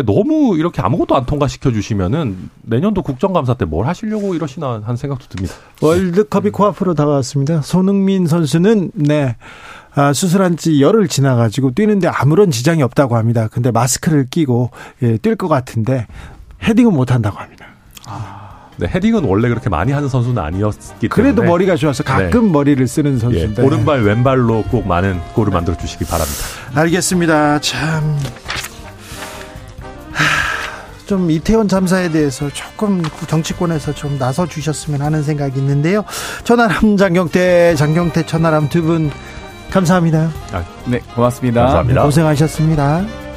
너무 이렇게 아무것도 안 통과시켜 주시면은 내년도 국정감사 때 뭘 하시려고 이러시나 하는 생각도 듭니다. 월드컵이 코앞으로 다가왔습니다. 손흥민 선수는 네. 아, 수술한 지 열흘 지나가지고 뛰는데 아무런 지장이 없다고 합니다. 근데 마스크를 끼고 예, 뛸것 같은데 헤딩은 못 한다고 합니다. 아. 네, 헤딩은 원래 그렇게 많이 하는 선수는 아니었기 때문에 그래도 머리가 좋아서 가끔 네. 머리를 쓰는 선수인데 예, 오른발 왼발로 꼭 많은 골을 만들어 주시기 바랍니다. 알겠습니다. 참. 좀 이태원 참사에 대해서 조금 정치권에서 좀 나서 주셨으면 하는 생각이 있는데요. 천하람 장경태 장경태 천하람 두 분 감사합니다. 아, 네 고맙습니다. 감사합니다. 고생하셨습니다.